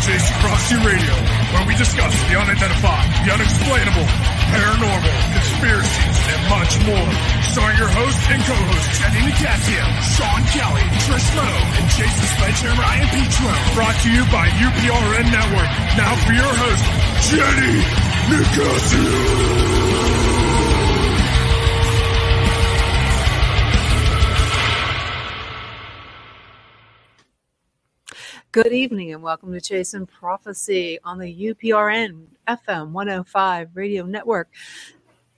Chasing Prophecy Radio, where we discuss the unidentified, the unexplainable, paranormal, conspiracies, and much more. Starring your hosts and co-hosts, Jenny Nicasio, Sean Kelly, Trish Lowe, and Jason Sledgehammer Ryan Petro. Brought to you by UPRN Network. Now for your host, Jenny Nicasio. Good evening and welcome to Chasing Prophecy on the UPRN FM 105 radio network.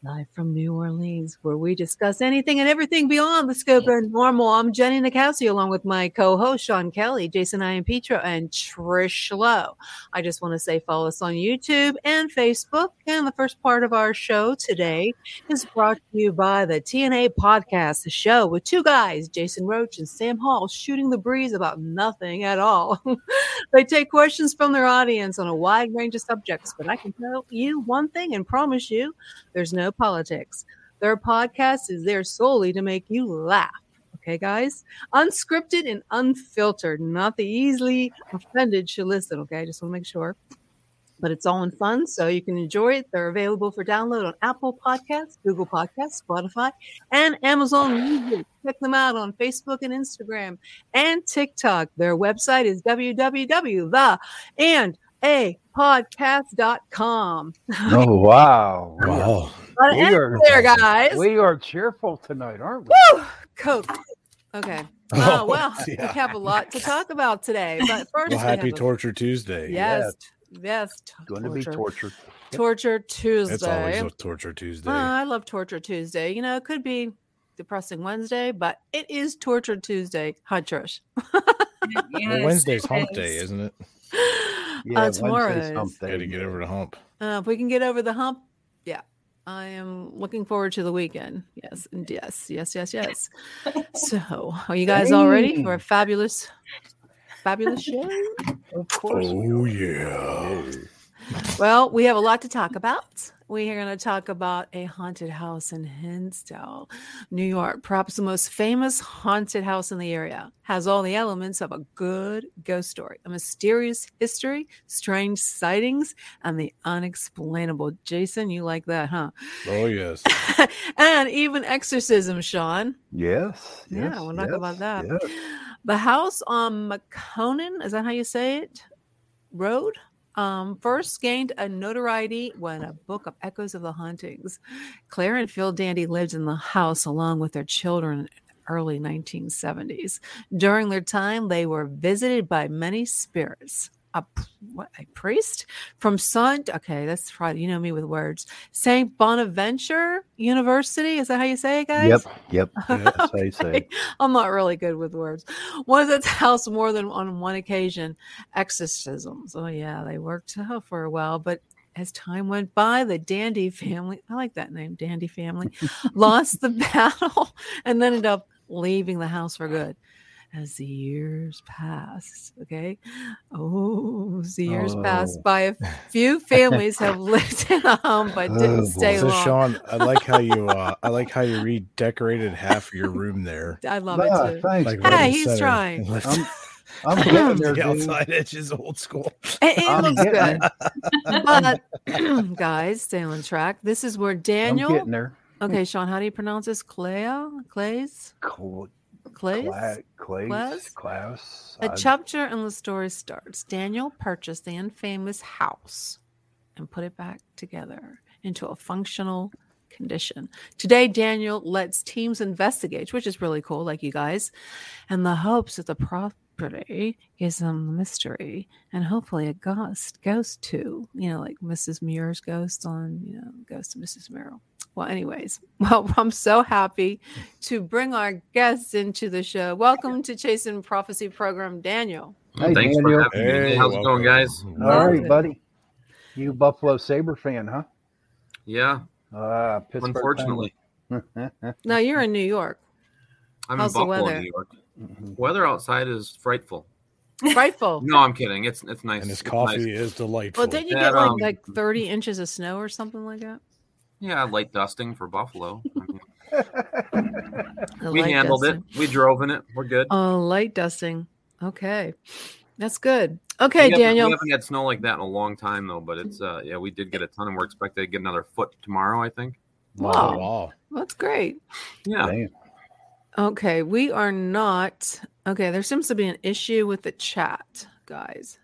Live from New Orleans, where we discuss anything and everything beyond the scope of normal. I'm Jenny Nicasio, along with my co-host Sean Kelly, Jason Ian Petro, and Trish Lowe. I just want to say follow us on YouTube and Facebook. And the first part of our show today is brought to you by the TNA Podcast, the show with two guys, Jason Roach and Sam Hall, shooting the breeze about nothing at all. they take questions from their audience on a wide range of subjects, but I can tell you one thing and promise you there's no politics. Their podcast is there solely to make you laugh. Okay, guys? Unscripted and unfiltered. Not the easily offended should listen. Okay, I just want to make sure. But it's all in fun, so you can enjoy it. They're available for download on Apple Podcasts, Google Podcasts, Spotify, and Amazon Music. Check them out on Facebook and Instagram and TikTok. Their website is www.the and a podcast.com. Oh wow! Wow. Got an We are- there, guys. We are cheerful tonight, aren't we? Woo! Coke. Okay. Oh, well, yeah. we have a lot to talk about today. But first, Well, we happy a- Torture Tuesday. Yes. Yes. t- Going to be torture. tortured. Torture Tuesday. It's always a Torture Tuesday. Uh, I love Torture Tuesday. You know, it could be depressing Wednesday, but it is Torture Tuesday. Hi, Trish. well, Wednesday's hump day, isn't it? Yeah, uh, tomorrow Wednesday's is. hump day. Got to get over the hump. Uh, if we can get over the hump, yeah. I am looking forward to the weekend. Yes, and yes, yes, yes, yes. so, are you guys all ready for a fabulous, fabulous show? Of course. Oh yeah. Well, we have a lot to talk about. We are going to talk about a haunted house in Hinsdale, New York, perhaps the most famous haunted house in the area. Has all the elements of a good ghost story, a mysterious history, strange sightings, and the unexplainable. Jason, you like that, huh? Oh yes. and even exorcism, Sean. Yes. Yeah, yes, we'll talk yes, about that. yes. The house on McConan, is that how you say it? Road? Um, first gained a notoriety when a book of echoes of the hauntings. Claire and Phil Dandy lived in the house along with their children in the early 1970s. During their time, they were visited by many spirits. A, what, a priest from Saint, okay, that's probably You know me with words. Saint Bonaventure University. Is that how you say it, guys? Yep. Yep. That's how you say it. I'm not really good with words. Was its house more than on one occasion exorcisms? Oh yeah, they worked out for a while, but as time went by, the Dandy family, I like that name, Dandy family, lost the battle and then ended up leaving the house for good. As the years passed, okay. Oh, the years passed Oh. by, a few families have lived in a home but Oh, didn't boy. stay So long. Sean, I like how you uh I like how you redecorated half of your room there. I love Ah, it too. thanks. Like man. Hey, he's center. trying. I'm, I'm getting there, the dude. outside edge is old school. It, it looks getting good. but guys, stay on track. This is where Daniel. I'm Daniel. getting there. Okay, Sean, how do you pronounce this? Clea? Clays? Cl- Clays? Cla- Clays? Class? Klaus? A chapter in the story starts. Daniel purchased the infamous house and put it back together into a functional condition. Today, Daniel lets teams investigate, which is really cool, like you guys, and the hopes that the property gives them the mystery and hopefully a ghost, ghost too, you know, like Mrs. Muir's ghost on, you know, Ghost of Mrs. Muir. Well, anyways, well, I'm so happy to bring our guests into the show. Welcome to Chasing Prophecy Program, Daniel. Hey, Thanks Daniel. for having me. How's it going, guys? All right, Welcome. buddy. You Buffalo Sabre fan, huh? Yeah, Uh, Pittsburgh. unfortunately, no, you're in New York. I'm How's the in Buffalo, weather? New York. Mhm. Weather outside is frightful. Frightful. No, I'm kidding. It's it's nice. And his It's coffee nice. is delightful. Well, didn't you That, get like um, like 30 inches of snow or something like that? Yeah, light dusting for Buffalo. I mean, we handled dusting. it. We drove in it. We're good. Oh, light dusting. Okay. That's good. Okay, We haven't- Daniel. We haven't had snow like that in a long time though, but it's uh yeah, we did get a ton and we're expected to get another foot tomorrow, I think. Wow. Wow. That's great. Yeah. Damn. Okay, we are not. Okay, there seems to be an issue with the chat, guys.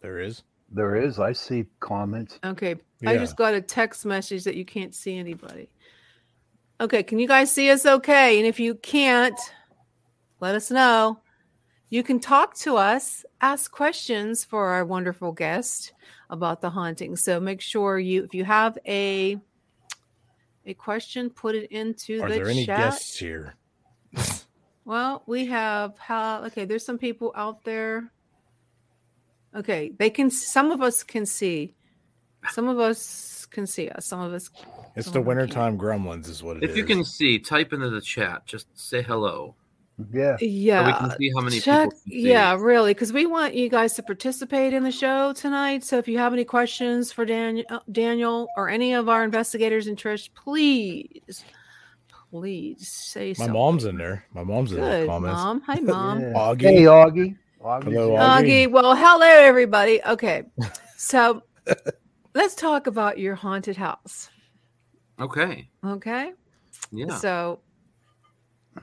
There is. There is. I see comments. Okay, I just got a text message that you can't see anybody. Okay, can you guys see us okay? And if you can't, let us know. You can talk to us, ask questions for our wonderful guest about the haunting. So make sure you, if you have a a question, put it into Are the there any chat. guests here? Well, we have how okay, there's some people out there. Okay, they can some of us can see. Some of us can see us. Some of us It's the of them can't. wintertime gremlins, is what it is. If you can see, type into the chat. Just say hello. Yeah. yeah. So we can see how many check- people can see. Yeah, really, because we want you guys to participate in the show tonight. So if you have any questions for Daniel, uh, Daniel, or any of our investigators and Trish, please, please say so. My something. mom's in there. My mom's in the Good, comments. mom. Hi, mom. Yeah. Augie. Hey, Augie. Augie's Hello. Augie. Augie. Well, hello, everybody. Okay, so let's talk about your haunted house. Okay. Okay, Yeah. so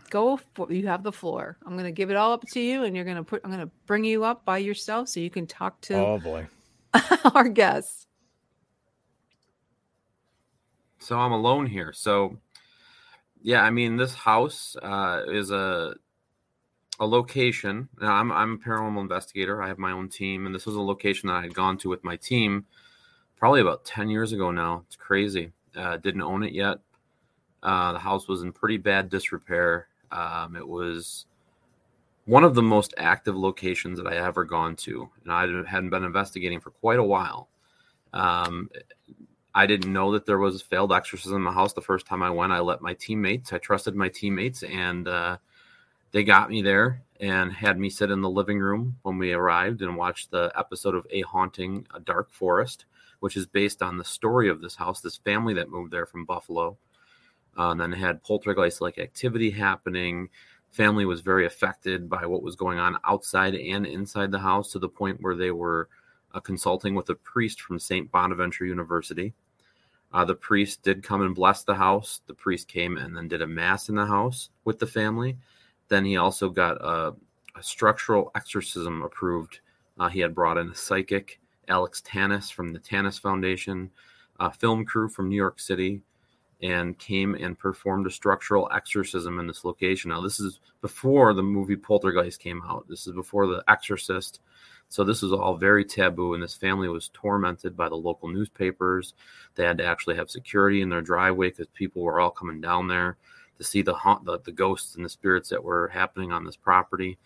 go for you have the floor. I'm going to give it all up to you, and you're going to put. I'm going to bring you up by yourself so you can talk to Oh boy. our guests. So I'm alone here. So yeah, I mean this house uh, is a a location. Now, I'm I'm a paranormal investigator. I have my own team, and this was a location that I had gone to with my team probably about ten years ago now. It's crazy. Uh, didn't own it yet. Uh, the house was in pretty bad disrepair. Um, it was one of the most active locations that I ever gone to, and I hadn't been investigating for quite a while. Um, I didn't know that there was failed exorcism in the house the first time I went. I let my teammates, I trusted my teammates, and uh, they got me there and had me sit in the living room when we arrived and watched the episode of A Haunting, A Dark Forest, which is based on the story of this house, this family that moved there from Buffalo. Uh, and then had poltergeist like activity happening. Family was very affected by what was going on outside and inside the house to the point where they were uh, consulting with a priest from St. Bonaventure University. Uh, the priest did come and bless the house. The priest came and then did a mass in the house with the family. Then he also got a, a structural exorcism approved. Uh, he had brought in a psychic, Alex Tanous from the Tanous Foundation, a film crew from New York City, and came and performed a structural exorcism in this location. Now, this is before the movie Poltergeist came out. This is before The Exorcist. So this was all very taboo, and this family was tormented by the local newspapers. They had to actually have security in their driveway because people were all coming down there to see the haunt, the, the ghosts and the spirits that were happening on this property.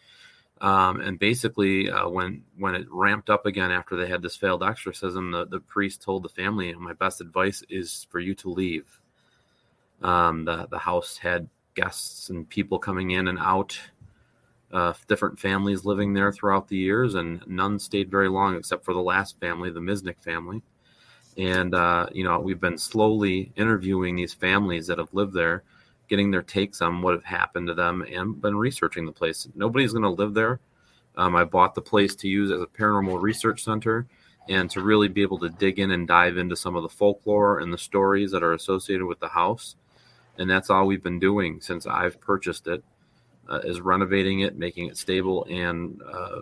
Um, and basically, uh, when when it ramped up again after they had this failed exorcism, the, the priest told the family, "My best advice is for you to leave." Um, the the house had guests and people coming in and out uh, different families living there throughout the years, and none stayed very long except for the last family, the Misnick family. And uh, you know, we've been slowly interviewing these families that have lived there, getting their takes on what have happened to them, and been researching the place. Nobody's going to live there. Um, I bought the place to use as a paranormal research center and to really be able to dig in and dive into some of the folklore and the stories that are associated with the house. And that's all we've been doing since I've purchased it uh, is renovating it, making it stable, and uh,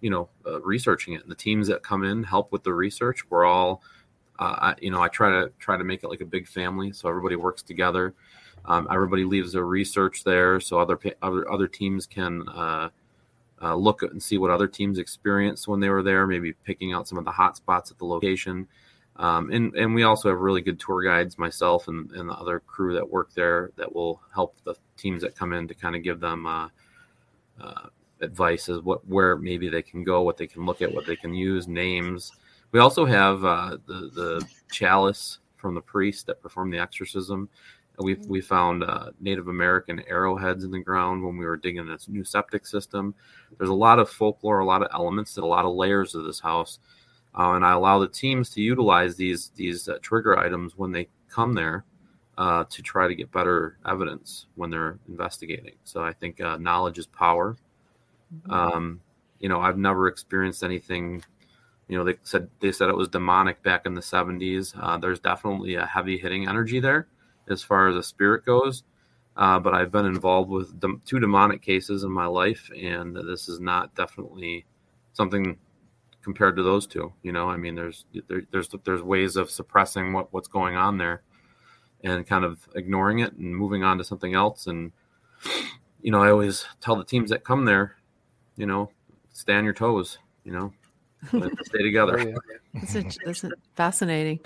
you know, uh, researching it. And the teams that come in help with the research. We're all, uh, I, you know, I try to try to make it like a big family, so everybody works together. Um, everybody leaves their research there, so other other other teams can uh, uh, look and see what other teams experienced when they were there. Maybe picking out some of the hot spots at the location. Um, and and we also have really good tour guides, myself and, and the other crew that work there, that will help the teams that come in to kind of give them uh, uh, advice as what where maybe they can go, what they can look at, what they can use, names. We also have uh, the the chalice from the priest that performed the exorcism. We we found uh, Native American arrowheads in the ground when we were digging this new septic system. There's a lot of folklore, a lot of elements, and a lot of layers of this house. Uh, and I allow the teams to utilize these these uh, trigger items when they come there uh, to try to get better evidence when they're investigating. So I think uh, knowledge is power, um, you know, I've never experienced anything. You know, they said they said it was demonic back in the 70s. Uh, there's definitely a heavy hitting energy there as far as the spirit goes. Uh, but I've been involved with dem- two demonic cases in my life, and this is not definitely something compared to those two. You know, I mean, there's there, there's there's ways of suppressing what what's going on there, and kind of ignoring it and moving on to something else. And you know, I always tell the teams that come there, you know, stay on your toes. You know, stay together. That's, a, that's a fascinating.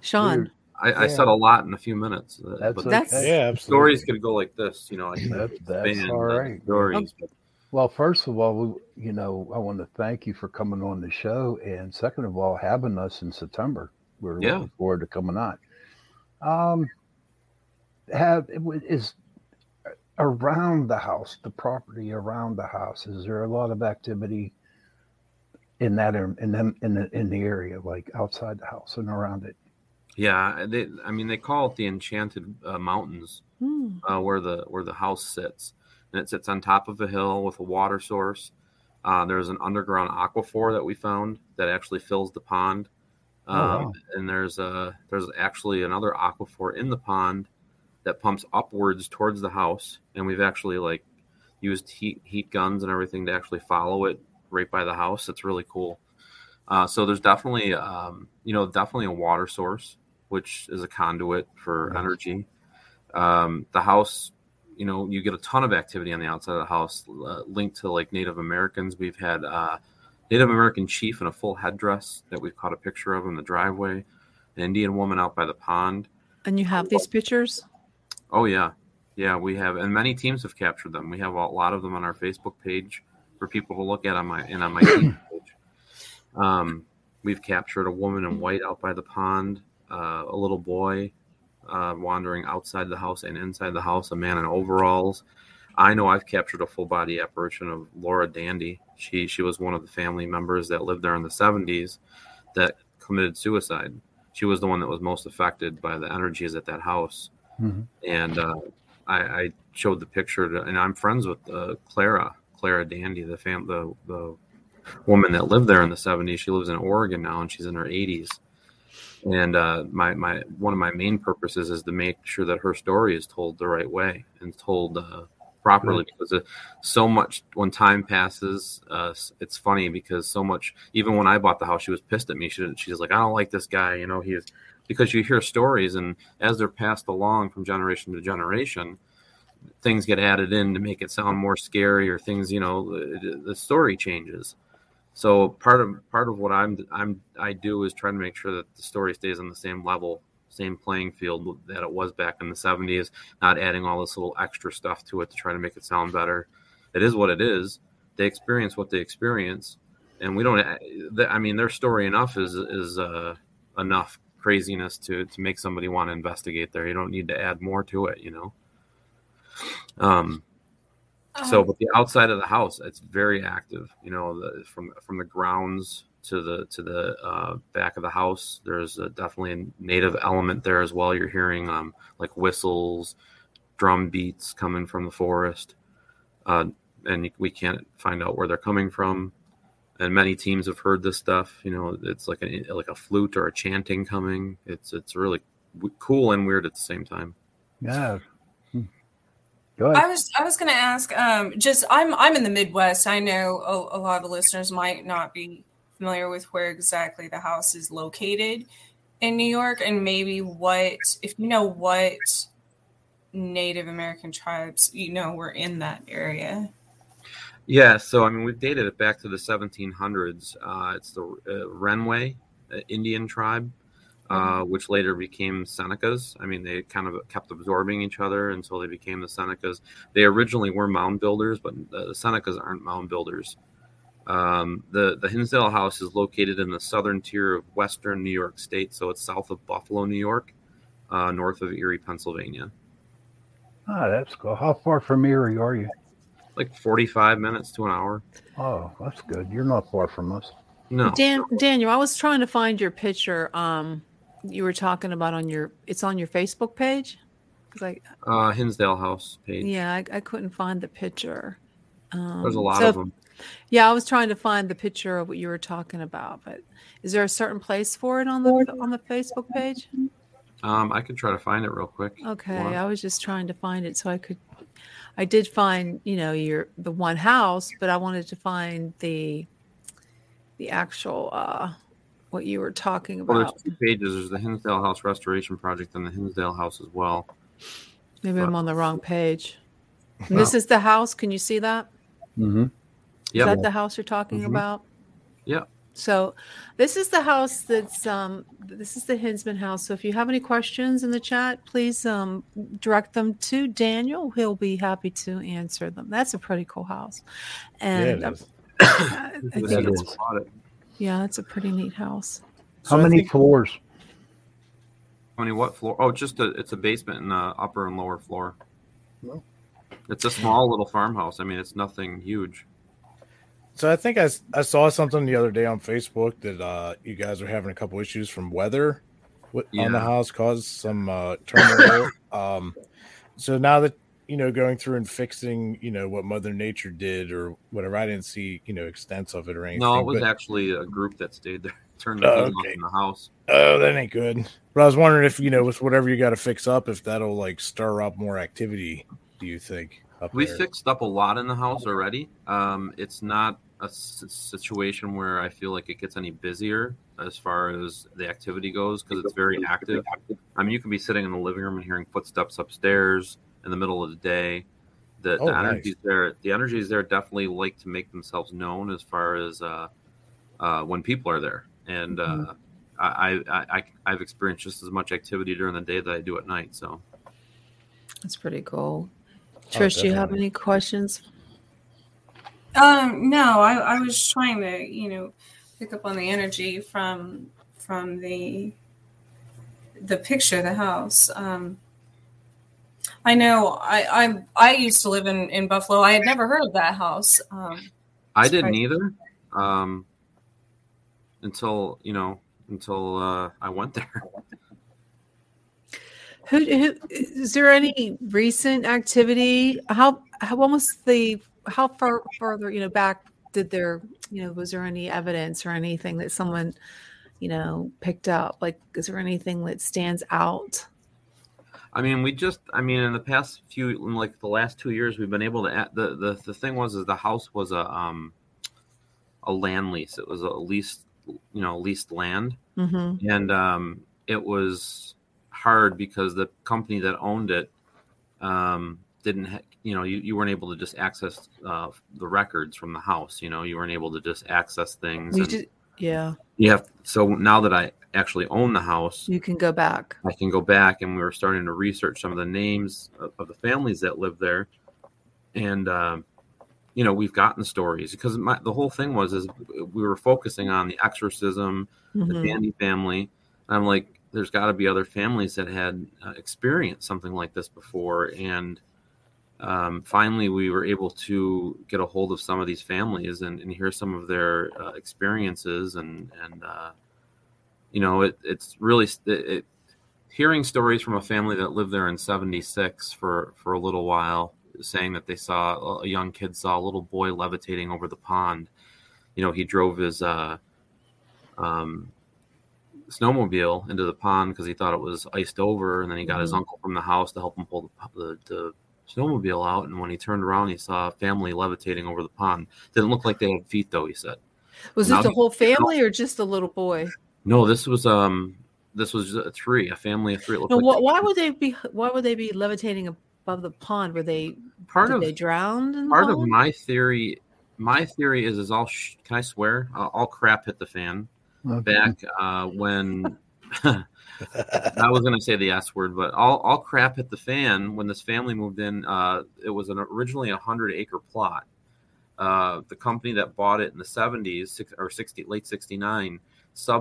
Sean, Weird. I, I said a lot in a few minutes. uh, That's but That's- okay. Yeah, absolutely. stories could go like this. You know, like That's, that's expand all. Stories. but Well, first of all, we, you know, I want to thank you for coming on the show, and second of all, having us in September. We're Yeah. looking forward to coming on. Um, have is around the house, the property around the house. Is there a lot of activity in that in them in the in the area, like outside the house and around it? Yeah, they, I mean, they call it the Enchanted uh, Mountains, Hmm. uh, where the where the house sits, and it sits on top of a hill with a water source. Uh, there's an underground aquifer that we found that actually fills the pond, Oh, um, wow. and there's a there's actually another aquifer in the pond that pumps upwards towards the house, and we've actually like used heat heat guns and everything to actually follow it right by the house. It's really cool. Uh, so there's definitely, um, you know, definitely a water source, which is a conduit for Yes. energy. Um, the house, you know, you get a ton of activity on the outside of the house uh, linked to like Native Americans. We've had uh, Native American chief in a full headdress that we've caught a picture of in the driveway, an Indian woman out by the pond. And you have these pictures? Oh yeah, yeah, we have, and many teams have captured them. We have a lot of them on our Facebook page for people to look at on my and on my team page. Um, we've captured a woman in white out by the pond, uh, a little boy uh, wandering outside the house and inside the house, a man in overalls. I know I've captured a full body apparition of Laura Dandy. She she was one of the family members that lived there in the 70s that committed suicide. She was the one that was most affected by the energies at that house Mhm. and uh, I, I showed the picture, to, and I'm friends with uh, Clara, Clara Dandy, the fam, the the woman that lived there in the '70s. She lives in Oregon now, and she's in her 80s. And uh, my my one of my main purposes is to make sure that her story is told the right way and told uh, properly because uh, so much when time passes, uh, it's funny because so much. Even when I bought the house, she was pissed at me. She she's like, I don't like this guy. You know, he is because you hear stories and as they're passed along from generation to generation things get added in to make it sound more scary or things you know the, the story changes so part of part of what i'm i'm i do is trying to make sure that the story stays on the same level same playing field that it was back in the 70s not adding all this little extra stuff to it to try to make it sound better it is what it is they experience what they experience and we don't i mean their story enough is is uh enough craziness to to make somebody want to investigate there. You don't need to add more to it, you know. Um so but the outside of the house it's very active you know the, from from the grounds to the to the uh, back of the house there's a, definitely a native element there as well you're hearing um like whistles drum beats coming from the forest uh and we can't find out where they're coming from and many teams have heard this stuff. You know, it's like a like a flute or a chanting coming. It's it's really cool and weird at the same time. Yeah. Go I was I was going to ask. Um, just I'm I'm in the Midwest. I know a, a lot of the listeners might not be familiar with where exactly the house is located in New York, and maybe what if you know what Native American tribes you know were in that area. Yeah, so I mean, we've dated it back to the 1700s. Uh, it's the uh, Renway uh, Indian tribe, uh, which later became Senecas. I mean, they kind of kept absorbing each other until they became the Senecas. They originally were mound builders, but the Senecas aren't mound builders. Um, the the Hinsdale House is located in the southern tier of western New York State, so it's south of Buffalo, New York, uh, north of Erie, Pennsylvania. Ah, that's cool. How far from Erie are you? Like 45 minutes to an hour. Oh, that's good. You're not far from us. No. Dan, Daniel, I was trying to find your picture. Um, you were talking about on your. It's on your Facebook page. Cause I, Uh, Hinsdale House page. yeah, I, I couldn't find the picture. Um, There's a lot so of them. Yeah, I was trying to find the picture of what you were talking about, but is there a certain place for it on the on the Facebook page? Um, I could try to find it real quick. Okay, I was just trying to find it so I could. I did find, you know, your the one house, but I wanted to find the the actual uh what you were talking about. Well, about. there's two pages. There's the Hinsdale House Restoration Project and the Hinsdale House as well. Maybe I'm on the wrong page. And this is the house. Can you see that? Mm-hmm. Is that the house you're talking Mhm. about? Yeah. So this is the house that's um this is the Hinsman house. So if you have any questions in the chat, please um direct them to Daniel. He'll be happy to answer them. That's a pretty cool house. And yeah, um, it is. I The think it's, is. bought it. Yeah, it's a pretty neat house. How So I many think- floors? How many what floor? Oh, just a it's a basement and a upper and lower floor. Well. It's a small little farmhouse. I mean, it's nothing huge. So I think I, I saw something the other day on Facebook that uh, you guys are having a couple issues from weather wi- on the house caused some uh, turmoil. um, so now that you know going through and fixing you know what Mother Nature did or whatever, I didn't see you know extents of it or anything. No, it was but- actually a group that stayed there. Turned the Oh, heat off okay. in the house. Oh, that ain't good. But I was wondering if you know with whatever you got to fix up, if that'll like stir up more activity. Do you think? We there? fixed up a lot in the house already. Um, it's not a s- situation where I feel like it gets any busier as far as the activity goes because it's very active. I mean, you can be sitting in the living room and hearing footsteps upstairs in the middle of the day. The, Oh, the nice. energies there, the energies there definitely like to make themselves known as far as uh, uh, when people are there. And uh, I, I, I, I've experienced just as much activity during the day that I do at night. So. That's pretty cool. Oh, Trish, do you have any questions? Um, no, I, I was trying to, you know, pick up on the energy from from the the picture of the house. Um, I know I, I I used to live in, in Buffalo. I had never heard of that house. Um, I didn't either. Um, until you know, until uh, I went there. Who, who is there any recent activity? How how when was the how far further you know back did there you know was there any evidence or anything that someone you know picked up? Like is there anything that stands out? I mean, we just, I mean, in the past few, in like the last two years, we've been able to. Add, the the the thing was, is the house was a um a land lease. It was a leased, you know, leased land, Mm-hmm. and um, it was hard because the company that owned it um, didn't ha- you know you, you weren't able to just access uh, the records from the house you know you weren't able to just access things and just, yeah, have so now that i actually own the house you can go back. i can go back and we were starting to research some of the names of, of the families that live there and um, you know we've gotten stories because my, the whole thing was is we were focusing on the exorcism the Mhm. Dandy family. And I'm like, there's got to be other families that had uh, experienced something like this before. And um, finally, we were able to get a hold of some of these families and, and hear some of their uh, experiences. And, and uh, you know, it, it's really it, it, hearing stories from a family that lived there in 76 for, for a little while, saying that they saw a young kid saw a little boy levitating over the pond. You know, he drove his, uh, um, snowmobile into the pond because he thought it was iced over, and then he got his Mhm. uncle from the house to help him pull the, the, the snowmobile out. And when he turned around, he saw a family levitating over the pond. Didn't look like they had feet though. He said, Was the the- whole family or just the little boy? "No, this was um, this was a three, a family of three. It looked No, like wh- why would they be? Why would they be levitating above the pond? Were they part did of they drown? In the part of my theory. My theory is is all. Sh- can I swear? Uh, all crap hit the fan Okay. back uh, when I was going to say the S word, but all, all crap hit the fan when this family moved in. Uh, it was an originally a hundred acre plot. Uh, the company that bought it in the 70s six, or 60 late 69 sub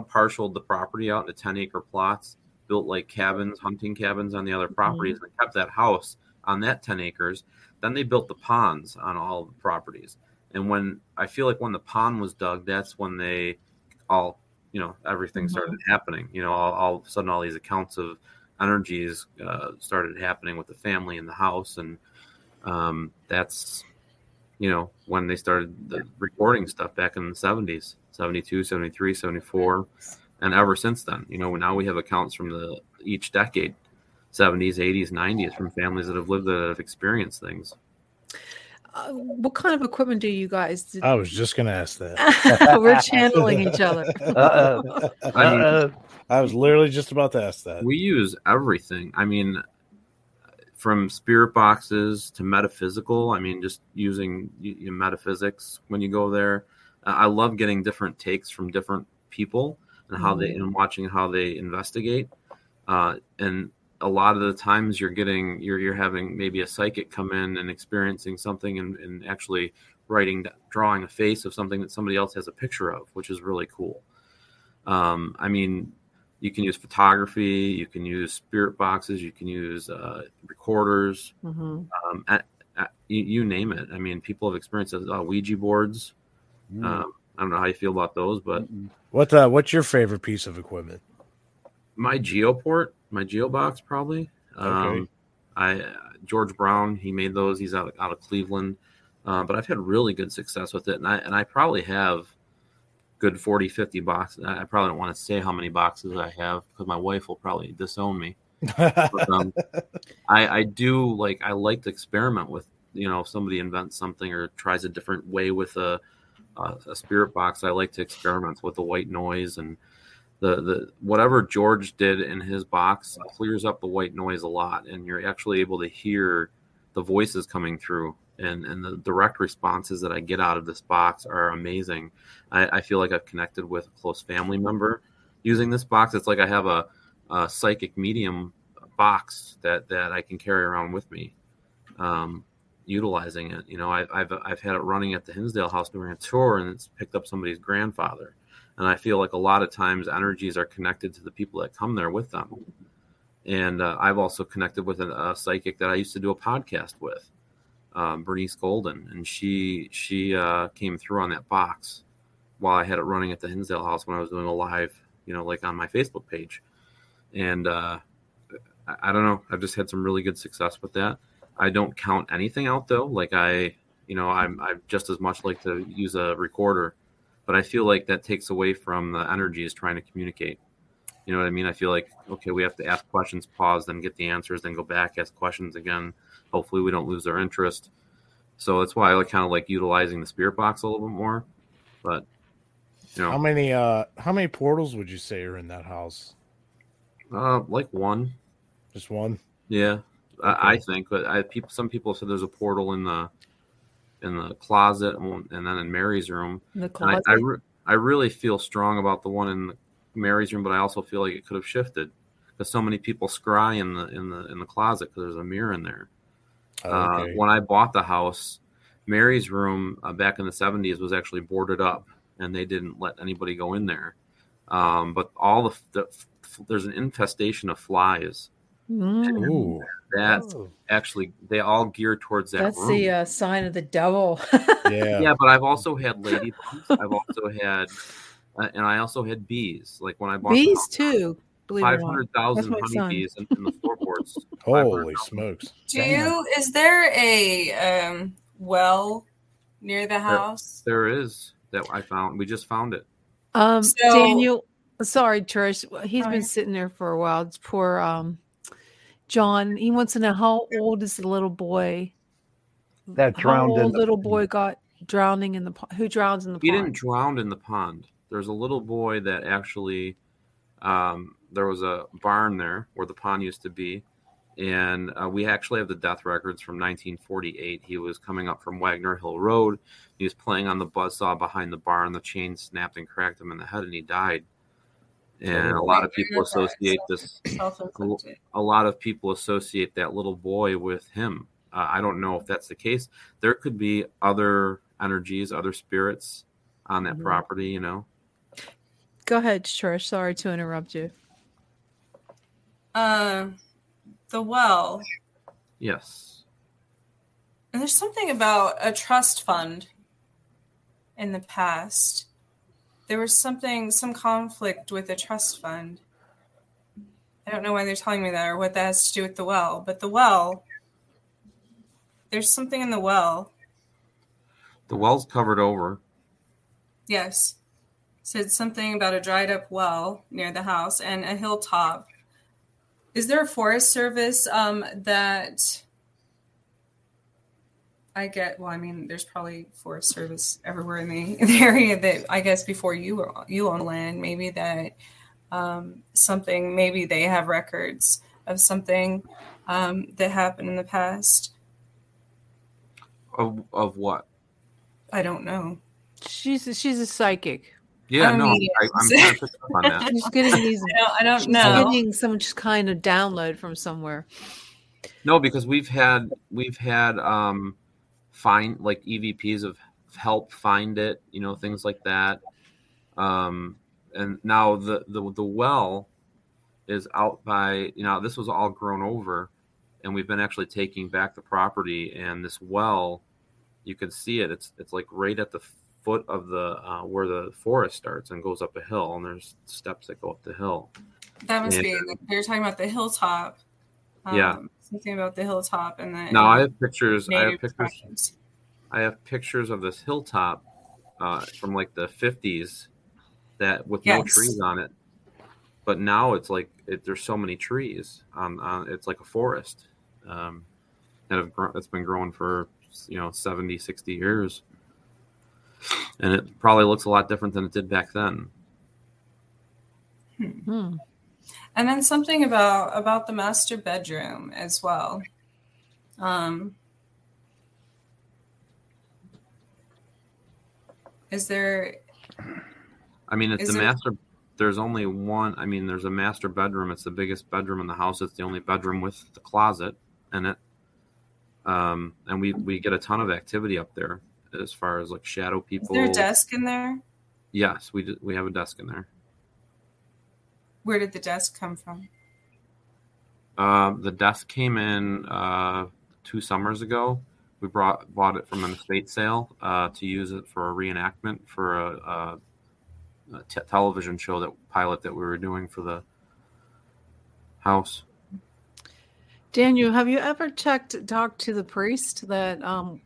partialed the property out into 10 acre plots, built like cabins, hunting cabins on the other properties, and kept that house on that 10 acres. Then they built the ponds on all the properties. And when I feel like when the pond was dug, that's when they all you know everything Mhm. started happening you know all, all of a sudden all these accounts of energies uh, started happening with the family in the house and um, that's you know, when they started the recording stuff back in the 70s, 72, 73, 74, and ever since then. You know, now we have accounts from the each decade, 70s, 80s, 90s, from families that have lived that have experienced things. Uh, what kind of equipment do you guys? Do? I was just going to ask that. We're channeling each other. Uh-uh. I mean. I was literally just about to ask that. we use everything. I mean, from spirit boxes to metaphysical. I mean, just using y- y- metaphysics when you go there. I love getting different takes from different people and how they and watching how they investigate. Uh, and a lot of the times you're getting you're you're having maybe a psychic come in and experiencing something and, and actually writing drawing a face of something that somebody else has a picture of, which is really cool. Um, I mean, you can use photography, you can use spirit boxes, you can use uh, recorders, Mhm. um, at, at, you, you name it. I mean, people have experienced uh, Ouija boards. Mm. Um, I don't know how you feel about those, but What uh, what's your favorite piece of equipment? my Geoport, my GeoBox, probably. Um, Okay. I George Brown, he made those. He's out out of Cleveland, uh, but I've had really good success with it, and I and I probably have good 40, 50 boxes. I I probably don't want to say how many boxes I have because my wife will probably disown me. But, um, I, I do like I like to experiment with you know if somebody invents something or tries a different way with a a, a spirit box. I like to experiment with the white noise and the the whatever George did in his box clears up the white noise a lot, and you're actually able to hear the voices coming through. And, and the direct responses that I get out of this box are amazing. I, I feel like I've connected with a close family member using this box. It's like I have a, a psychic medium box that that I can carry around with me, um, utilizing it. You know, I, I've I've had it running at the Hinsdale House during a tour, and it's picked up somebody's grandfather. And I feel like a lot of times energies are connected to the people that come there with them. And uh, I've also connected with a, a psychic that I used to do a podcast with, um, Bernice Golden, and she she uh, came through on that box while I had it running at the Hinsdale House when I was doing a live, you know, like on my Facebook page. And uh, I, I don't know, I've just had some really good success with that. I don't count anything out though. Like I, you know, I'm I just as much like to use a recorder, but I feel like that takes away from the energy is trying to communicate. You know what I mean? I feel like okay, we have to ask questions, pause, then get the answers, then go back, ask questions again. Hopefully, we don't lose their interest. So that's why I like kind of like utilizing the spirit box a little bit more. But you How many uh how many portals would you say are in that house? uh, like one, Just one? yeah, I, I think. But I people, some people said there's a portal in the in the closet and then in Mary's room. In the And I closet. I, re- I really feel strong about the one in Mary's room, but I also feel like it could have shifted because so many people scry in the in the in the closet because there's a mirror in there. Oh, Uh, when I bought the house, Mary's room uh, back in the 70s was actually boarded up, and they didn't let anybody go in there. Um, but all the, the there's an infestation of flies Mm, Ooh. that Oh. actually they all gear towards that that's room. the uh, sign of the devil. Yeah. yeah, but I've also had ladybugs. I've also had, uh, and I also had bees. Like when I bought Bees house, too. Five hundred thousand it five or not. hundred thousand That's my son. honeybees in, in the floorboards. Holy smokes. Do you? Is there a um, well near the house? There is that I found. We just found it. Um, So- Daniel, sorry, Trish. He's Sorry. been sitting there for a while. It's poor um, John. He wants to know how old is the little boy? That How drowned in old the- little boy got drowning in the pond. who drowns in the pond? He pond? didn't drown in the pond. There's a little boy that actually, um, there was a barn there where the pond used to be, and uh, we actually have the death records from 1948. He was coming up from Wagner Hill Road. He was playing on the buzzsaw behind the barn. The chain snapped and cracked him in the head, and he died. And a lot of people associate this. A lot of people associate that little boy with him. Uh, I don't know if that's the case. There could be other energies, other spirits on that Mhm. property. You know. Go ahead, Trish. Sorry to interrupt you. Um, the well. Yes. And there's something about a trust fund in the past. There was something, some conflict with a trust fund. I don't know why they're telling me that or what that has to do with the well, but the well, there's something in the well. The well's covered over. Yes. Said something about a dried up well near the house and a hilltop. Is there a Forest Service um, that I get? Well, I mean, there's probably Forest Service everywhere in the, in the area that I guess before you were you own land, maybe that um, something maybe they have records of something um, that happened in the past. Of of what? I don't know. She's a, she's a psychic. Yeah, Oh, no, yes. I, I'm trying to pick up on that. She's getting these. I don't, I don't she's know. getting some just kind of download from somewhere. No, because we've had we've had um find like EVPs of help find it, you know, things like that. Um and now the the the well is out by you know this was all grown over and we've been actually taking back the property and this well you can see it it's it's like right at the foot of the uh, where the forest starts and goes up a hill and there's steps that go up the hill That must Yeah. be. Were talking about the hilltop. Um, Yeah. Something about the hilltop and the now i have pictures i have pictures tribes. I have pictures of this hilltop uh, from like the 50s that with no trees on it. But now it's like it, there's so many trees on, on it's like a forest um, that have grown, it's been growing for you know 70 60 years and it probably looks a lot different than it did back then Hmm. And then something about about the master bedroom as well. Um, is there? I mean, it's the there- master. There's only one. I mean, there's a master bedroom. It's the biggest bedroom in the house. It's the only bedroom with the closet in it. Um, and we we get a ton of activity up there as far as like shadow Is people. there a desk in there? Yes, we do, we have a desk in there. Where did the desk come from? Uh, the desk came in uh, two summers ago. We brought bought it from an estate sale uh, to use it for a reenactment for a, a, a te- television show that pilot that we were doing for the house. Daniel, have you ever checked talked to the priest that um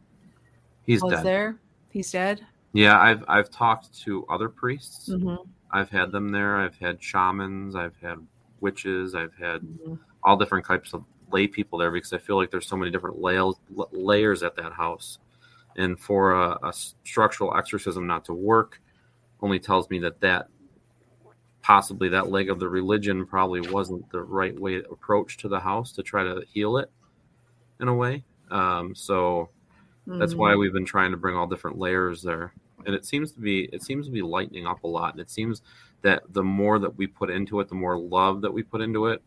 He's was dead. there? He's dead. Yeah, I've I've talked to other priests. hmm I've had them there. I've had shamans. I've had witches. I've had Mhm. all different types of lay people there because I feel like there's so many different layers layers at that house. And for a, a structural exorcism not to work, only tells me that that possibly that leg of the religion probably wasn't the right way approach to the house to try to heal it in a way. Um, so that's Mhm. why we've been trying to bring all different layers there and it seems to be it seems to be lightening up a lot and it seems that the more that we put into it the more love that we put into it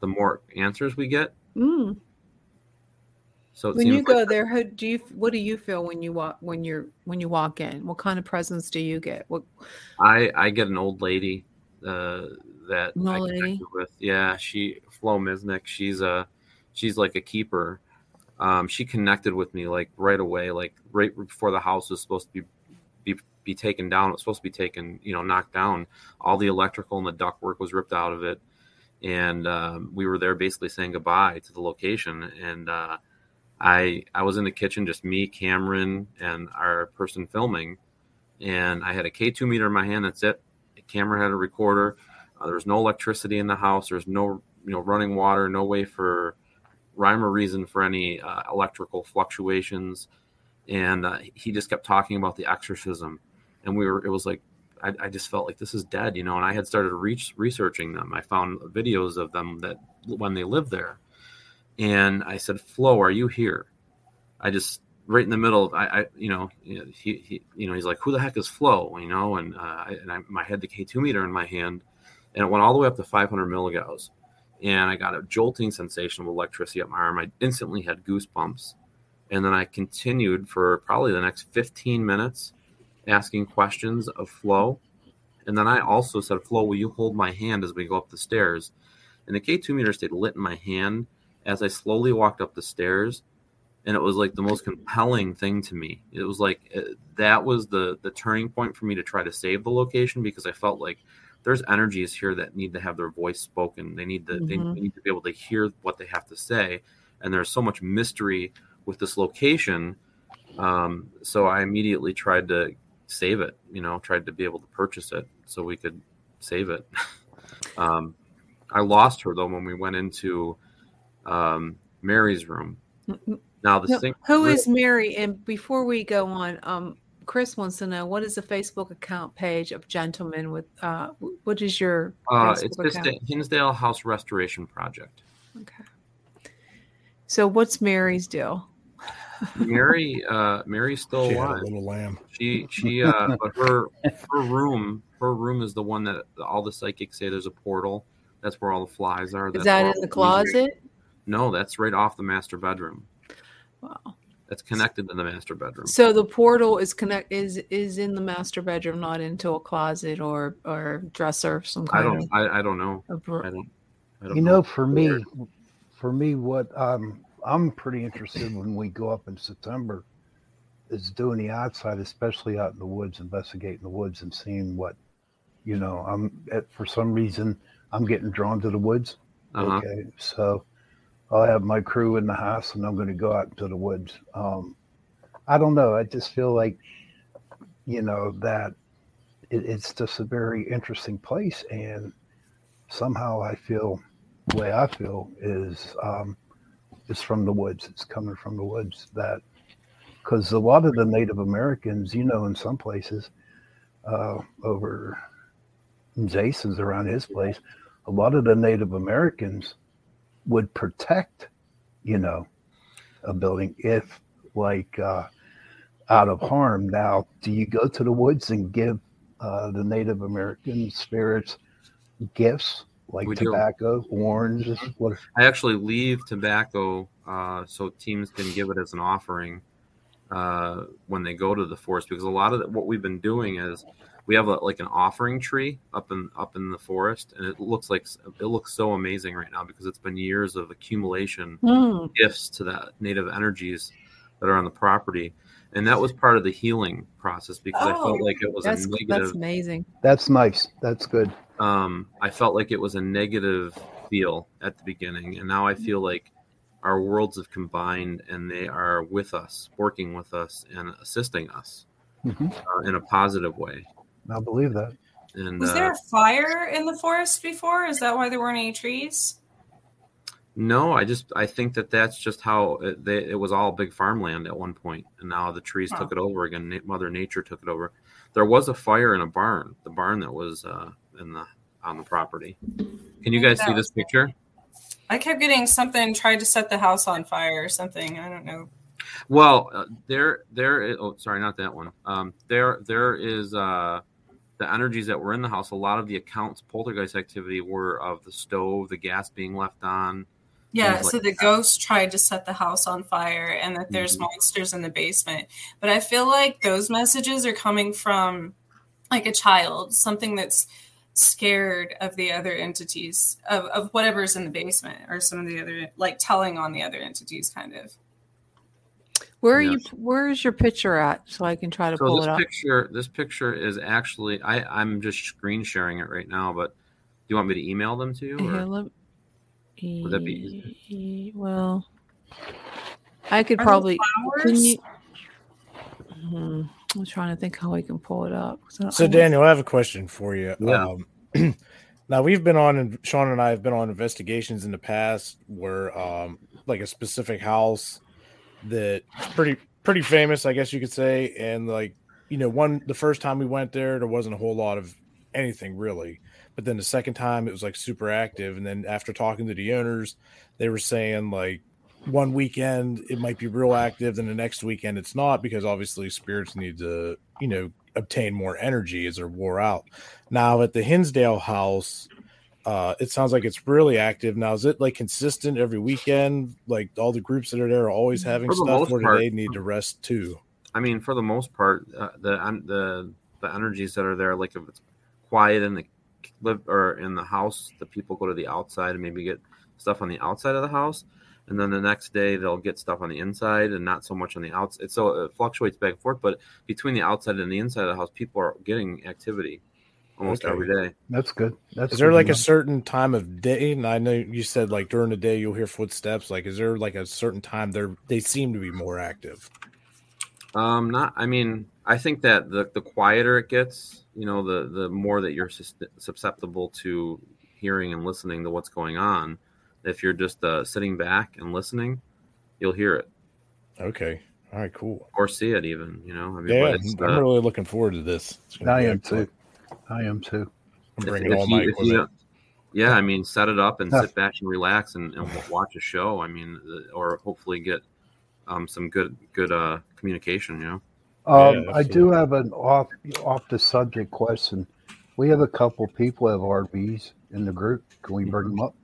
the more answers we get Mm. so When you go like there, how do you? What do you feel when you walk when you're when you walk in? What kind of presence do you get? What? i i get an old lady uh that An I old lady? with yeah she flo misnick she's a she's like a keeper um she connected with me like right away like right before the house was supposed to be be, taken down. It was supposed to be taken, you know, knocked down. All the electrical and the ductwork was ripped out of it, and um, we were there basically saying goodbye to the location. And uh, I I was in the kitchen, just me, Cameron, and our person filming, and I had a K two meter in my hand. That's it. The camera had a recorder. Uh, there was no electricity in the house. There's no you know running water. No way for rhyme or reason for any uh, electrical fluctuations and uh, he just kept talking about the exorcism and we were it was like I, I just felt like this is dead you know and i had started researching them. I found videos of them that when they lived there. And i said flo are you here? I just right in the middle i, I you know he, he you know he's like who the heck is flo? You know and uh, I, and I, I had the k2 meter in my hand and it went all the way up to 500 milligauss. And i got a jolting sensation of electricity up my arm. I instantly had goosebumps. And then I continued for probably the next 15 minutes asking questions of Flo. And then I also said, Flo, will you hold my hand as we go up the stairs? And the K2 meter stayed lit in my hand as I slowly walked up the stairs. And it was like the most compelling thing to me. It was like uh, that was the the turning point for me to try to save the location because I felt like there's energies here that need to have their voice spoken. They need to they Mhm. need to be able to hear what they have to say. And there's so much mystery with this location Um, so I immediately tried to save it. You know, tried to be able to purchase it so we could save it. um, I lost her though when we went into um, Mary's room. Now the No, thing, who is Mary? And before we go on, um, Chris wants to know what is the Facebook account page of Gentlemen with uh, what is your Uh, it's just account? the Hinsdale House Restoration Project. Okay. So what's Mary's deal? Mary, uh, Mary's still She had a alive. little lamb. She, she, uh, but her, her room, her room is the one that all the psychics say there's a portal. That's where all the flies are. Is that in all the music- closet? No, that's right off the master bedroom. Wow. That's connected to the master bedroom. So the portal is connect is is in the master bedroom, not into a closet or or dresser of some I kind don't, I, I don't know. of. of I don't. I don't You know, for me, for me, what um, I'm pretty interested when we go up in September is doing the outside, especially out in the woods, investigating the woods and seeing what, you know, I'm at, for some reason I'm getting drawn to the woods. Uh-huh. Okay, so I'll have my crew in the house and I'm going to go out into the woods. Um, I don't know. I just feel like, you know, that it, it's just a very interesting place. And somehow I feel the way I feel is um, it's from the woods. It's coming from the woods that because a lot of the Native Americans, you know, in some places uh, over Jason's around his place, a lot of the Native Americans would protect, you know, a building if like uh, out of harm. Now, do you go to the woods and give uh, the Native American spirits gifts like We do. tobacco, oranges? What? I actually leave tobacco uh, so teams can give it as an offering uh, when they go to the forest because a lot of the, what we've been doing is we have a, like an offering tree up in up in the forest and it looks like it looks so amazing right now because it's been years of accumulation Hmm. gifts to that native energies that are on the property and that was part of the healing process because I felt Oh, like it was That's a that's amazing. That's nice. That's good. Um, I felt like it was a negative feel at the beginning, and now I feel like our worlds have combined and they are with us, working with us, and assisting us Mhm. uh, in a positive way. I believe that. And Was uh, there a fire in the forest before? Is that why there weren't any trees? no, I just I think that that's just how it, they, it was all big farmland at one point, and now the trees Huh. took it over again. Na- Mother Nature took it over. There was a fire in a barn, the barn that was uh, in the on the property. Can you guys see this picture? I kept getting something tried to set the house on fire or something. I don't know. Well, uh, there, there. Is, oh, sorry, not that one. Um, there, there is uh, the energies that were in the house. A lot of the accounts poltergeist activity were of the stove, the gas being left on. Yeah, so like the that. ghost tried to set the house on fire and that there's Mhm. monsters in the basement. But I feel like those messages are coming from like a child, something that's scared of the other entities, of, of whatever's in the basement, or some of the other, like telling on the other entities, kind of. Where are you? Where is your picture at? So I can try to So pull this it up. picture, this picture is actually. I, I'm just screen sharing it right now. But do you want me to email them to you? Here, Or? let- Would that be E- well, I could Are probably. Can you? Hmm, I'm trying to think how we can pull it up. I don't- So, Daniel, I have a question for you. Yeah. Um, now, we've been on, and Sean and I have been on investigations in the past where, um, like a specific house that's pretty pretty famous, I guess you could say, and like you know, one the first time we went there, there wasn't a whole lot of anything really, but then the second time it was like super active, and then after talking to the owners, they were saying like one weekend it might be real active, then the next weekend it's not because obviously spirits need to you know obtain more energy as they're wore out. Now at the Hinsdale house, uh, it sounds like it's really active. Now is it like consistent every weekend? Like all the groups that are there are always having stuff, or do part. they need to rest too? I mean, for the most part, uh, the the the energies that are there, like if it's quiet in the live or in the house, the people go to the outside and maybe get stuff on the outside of the house, and then the next day they'll get stuff on the inside and not so much on the outside. So it fluctuates back and forth, but between the outside and the inside of the house, people are getting activity almost Okay. every day. That's good. That's Is there like to a certain time of day? And I know you said like during the day you'll hear footsteps. Like, is there like a certain time they they seem to be more active? Um, not. I mean, I think that the the quieter it gets, you know, the the more that you're susceptible to hearing and listening to what's going on. If you're just uh, sitting back and listening, you'll hear it Okay. All right. Cool. or see it. Even you know. I mean, yeah. It's, I'm uh, really looking forward to this. I am excellent. too. I am too. I'm bringing if all you- my if you equipment. don't- yeah, I mean, set it up and sit back and relax and, and watch a show. I mean, uh, or hopefully get um, some good good uh, communication. You know. Um, Yeah, I do have an off off the subject question. We have a couple people have RVs in the group. Can we bring them up?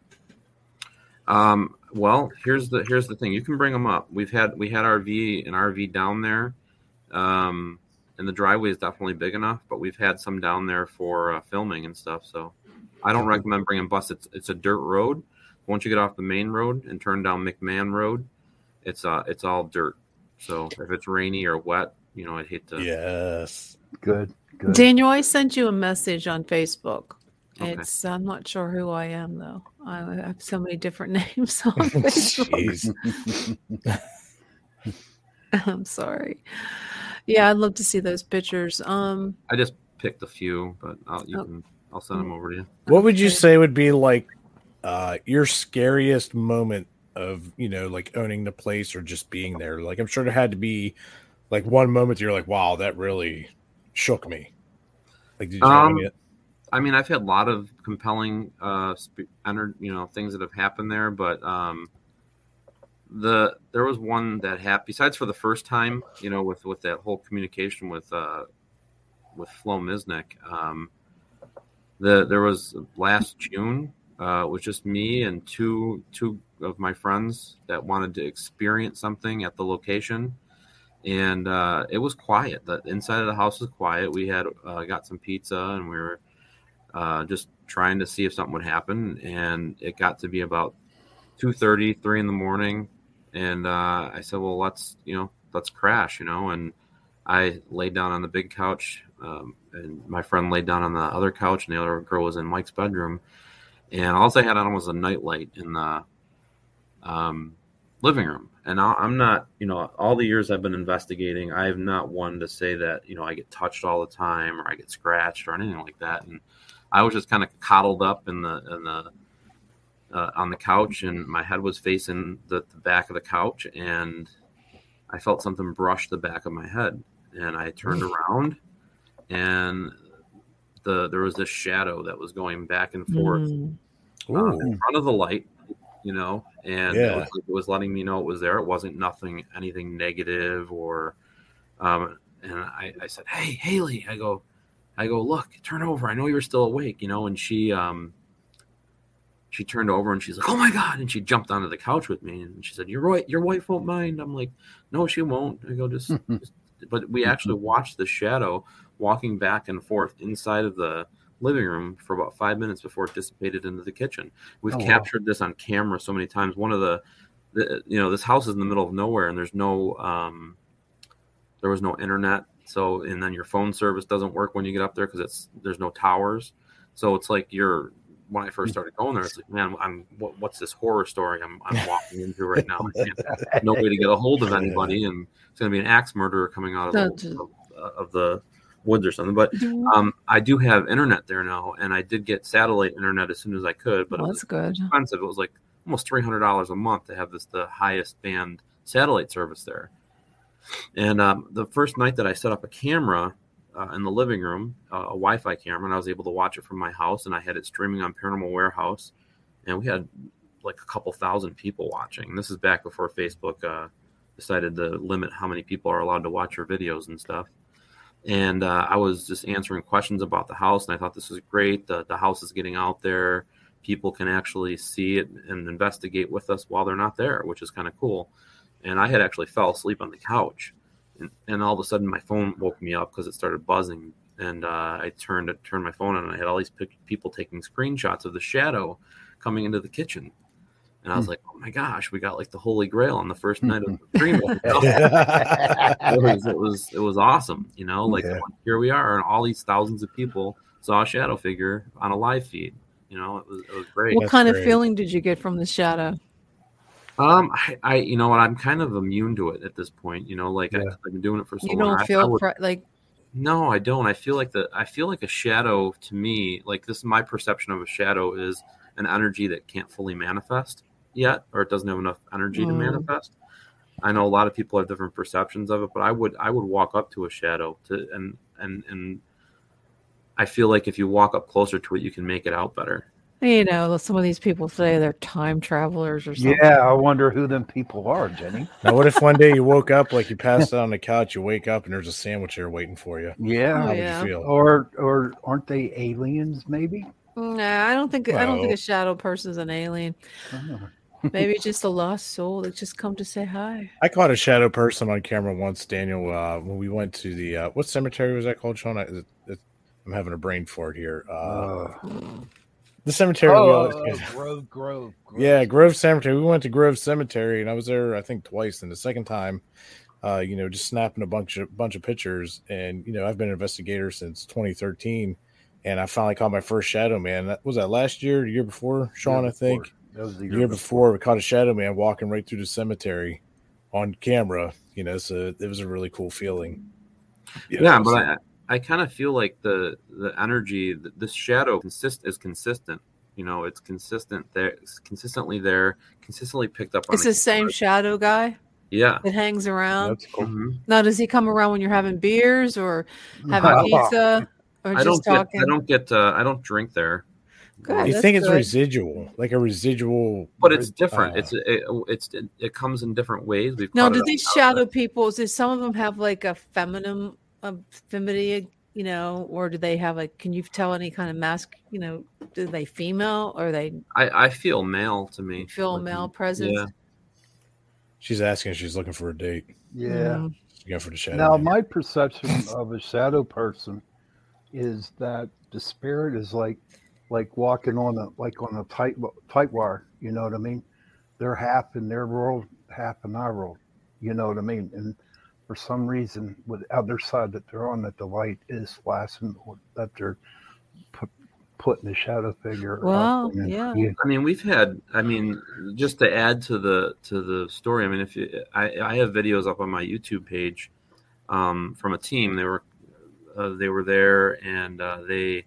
Um, well, here's the here's the thing. You can bring them up. We've had we had RV an RV down there, um, and the driveway is definitely big enough. But we've had some down there for uh, filming and stuff. So I don't recommend bringing bus. It's it's a dirt road. Once you get off the main road and turn down McMahon Road, it's uh it's all dirt. So if it's rainy or wet, you know I'd hate to. Yes. Good, good. Daniel, I sent you a message on Facebook. Okay. It's I'm not sure who I am though. I have so many different names on Facebook. Jeez. I'm sorry. Yeah, I'd love to see those pictures. Um, I just picked a few, but I'll you Oh. can I'll send them over to you. What would you say would be like uh your scariest moment of you know like owning the place or just being there? Like I'm sure there had to be like one moment you're like, wow, that really shook me. Like did you have Um, any- I mean, I've had a lot of compelling, uh, you know, things that have happened there, but um, the there was one that happened. Besides for the first time, you know, with with that whole communication with uh, with Flo Misnick, um, the there was last June. Uh, it was just me and two two of my friends that wanted to experience something at the location, and uh, it was quiet. The inside of the house was quiet. We had uh, got some pizza and we were uh, just trying to see if something would happen. And it got to be about 2.30, 3 in the morning. And uh, I said, well, let's, you know, let's crash, you know. And I laid down on the big couch um, and my friend laid down on the other couch and the other girl was in Mike's bedroom. And all I had on was a nightlight in the um, living room. And I- I'm not, you know, all the years I've been investigating, I have not one to say that, you know, I get touched all the time or I get scratched or anything like that. And I was just kind of coddled up in the in the uh, on the couch, and my head was facing the, the back of the couch, and I felt something brush the back of my head, and I turned around, and the there was this shadow that was going back and forth mm, uh, in front of the light, you know, and it, was, it was letting me know it was there. It wasn't nothing, anything negative or, um, and I, I said, Hey, Haley, I go, I go, look, turn over. I know you're still awake, you know, and she, um, she turned over and she's like, "Oh my god!" and she jumped onto the couch with me and she said, "Your right, your wife won't mind." I'm like, "No, she won't." I go, "Just,", just but we actually watched the shadow walking back and forth inside of the living room for about five minutes before it dissipated into the kitchen. We've Oh, wow. captured this on camera so many times. One of the, the, you know, this house is in the middle of nowhere, and there's no, um, there was no internet. So, and then your phone service doesn't work when you get up there because it's there's no towers. So it's like you're. When I first started going there, it's like, man, I'm what, what's this horror story I'm, I'm walking into right now? I can't, no way to get a hold of anybody, and it's going to be an axe murderer coming out of the, of, of the woods or something. But um, I do have internet there now, and I did get satellite internet as soon as I could, but well, it that's was good. expensive. It was like almost three hundred dollars a month to have this the highest band satellite service there. And um, the first night that I set up a camera uh, in the living room, uh, a Wi-Fi camera, and I was able to watch it from my house, and I had it streaming on Paranormal Warehouse, and we had like a couple thousand people watching. This is back before Facebook uh, decided to limit how many people are allowed to watch your videos and stuff and uh, I was just answering questions about the house, and I thought this was great. The the house is getting out there; people can actually see it and investigate with us while they're not there, which is kind of cool. And I had actually fell asleep on the couch, and, and all of a sudden my phone woke me up because it started buzzing, and uh, I turned turned my phone on, and I had all these pic- people taking screenshots of the shadow coming into the kitchen. And I was like, "Oh my gosh, we got like the holy grail on the first night of the stream." it was it was it was awesome you know like Yeah. here we are and all these thousands of people saw a shadow figure on a live feed you know it was it was great What That's kind great. of feeling did you get from the shadow? Um, I, I, you know what, I'm kind of immune to it at this point. You know, like I, Yeah. I've been doing it for so You long. don't I- I feel would- pre- like No, I don't. I feel like the I feel like a shadow to me, like this is my perception of a shadow is an energy that can't fully manifest yet, or it doesn't have enough energy to Mm. manifest. I know a lot of people have different perceptions of it, but I would I would walk up to a shadow to and and and I feel like if you walk up closer to it, you can make it out better. You know, some of these people say they're time travelers or something. Yeah, I wonder who them people are, Jenny. Now, what if one day you woke up like you passed out on the couch, you wake up and there's a sandwich there waiting for you? Yeah. Oh, How would yeah. you feel? Or or aren't they aliens? Maybe. Nah, I don't think I don't think a shadow person's an alien. Oh. Maybe just a lost soul that just come to say hi. I caught a shadow person on camera once, Daniel, uh, when we went to the uh, what cemetery was that called, Sean? I, it, it, I'm having a brain fart here. Uh, Uh, the cemetery. we oh, always- Grove, Grove, Grove. Yeah, Grove Cemetery. We went to Grove Cemetery, and I was there, I think, twice. And the second time, uh, you know, just snapping a bunch of bunch of pictures. And you know, I've been an investigator since 2013, and I finally caught my first shadow man. That was that last year, the year before, Sean, I think. Before. That was the The year before, we caught a shadow man walking right through the cemetery on camera. You know, so it was a really cool feeling. You Yeah, but I I kind of feel like the the energy th- this shadow consist is consistent. You know, it's consistent there, it's consistently there, consistently picked up on. It's the same camera. shadow guy Yeah. it hangs around. that's cool. Mhm. Now, does he come around when you're having beers or having Wow. pizza or I just don't talking? get. I don't get. Uh, I don't drink there. Good. You that's think it's good. residual, like a residual, But it's different. uh, it's it, it's it, it comes in different ways. We've Now, do these shadow of- people? Does some of them have like a feminine, a femininity, you know, or do they have a? Can you tell any kind of mask? You know, do they female or they I I feel male to me. feel Like, male presence? Yeah. She's asking if she's looking for a date. Yeah. Mm. She's going for the shadow. Now, man. my perception of a shadow person is that the spirit is like like walking on a like on a tight tight wire. You know what I mean? They're half in their world, half in our world. You know what I mean? And for some reason, with the other side that they're on, that the light is flashing, or that they're put, putting the shadow figure. up Wow, yeah. you- I mean, we've had. I mean, just to add to the to the story. I mean, if you, I I have videos up on my YouTube page um, from a team. They were uh, they were there and uh, they,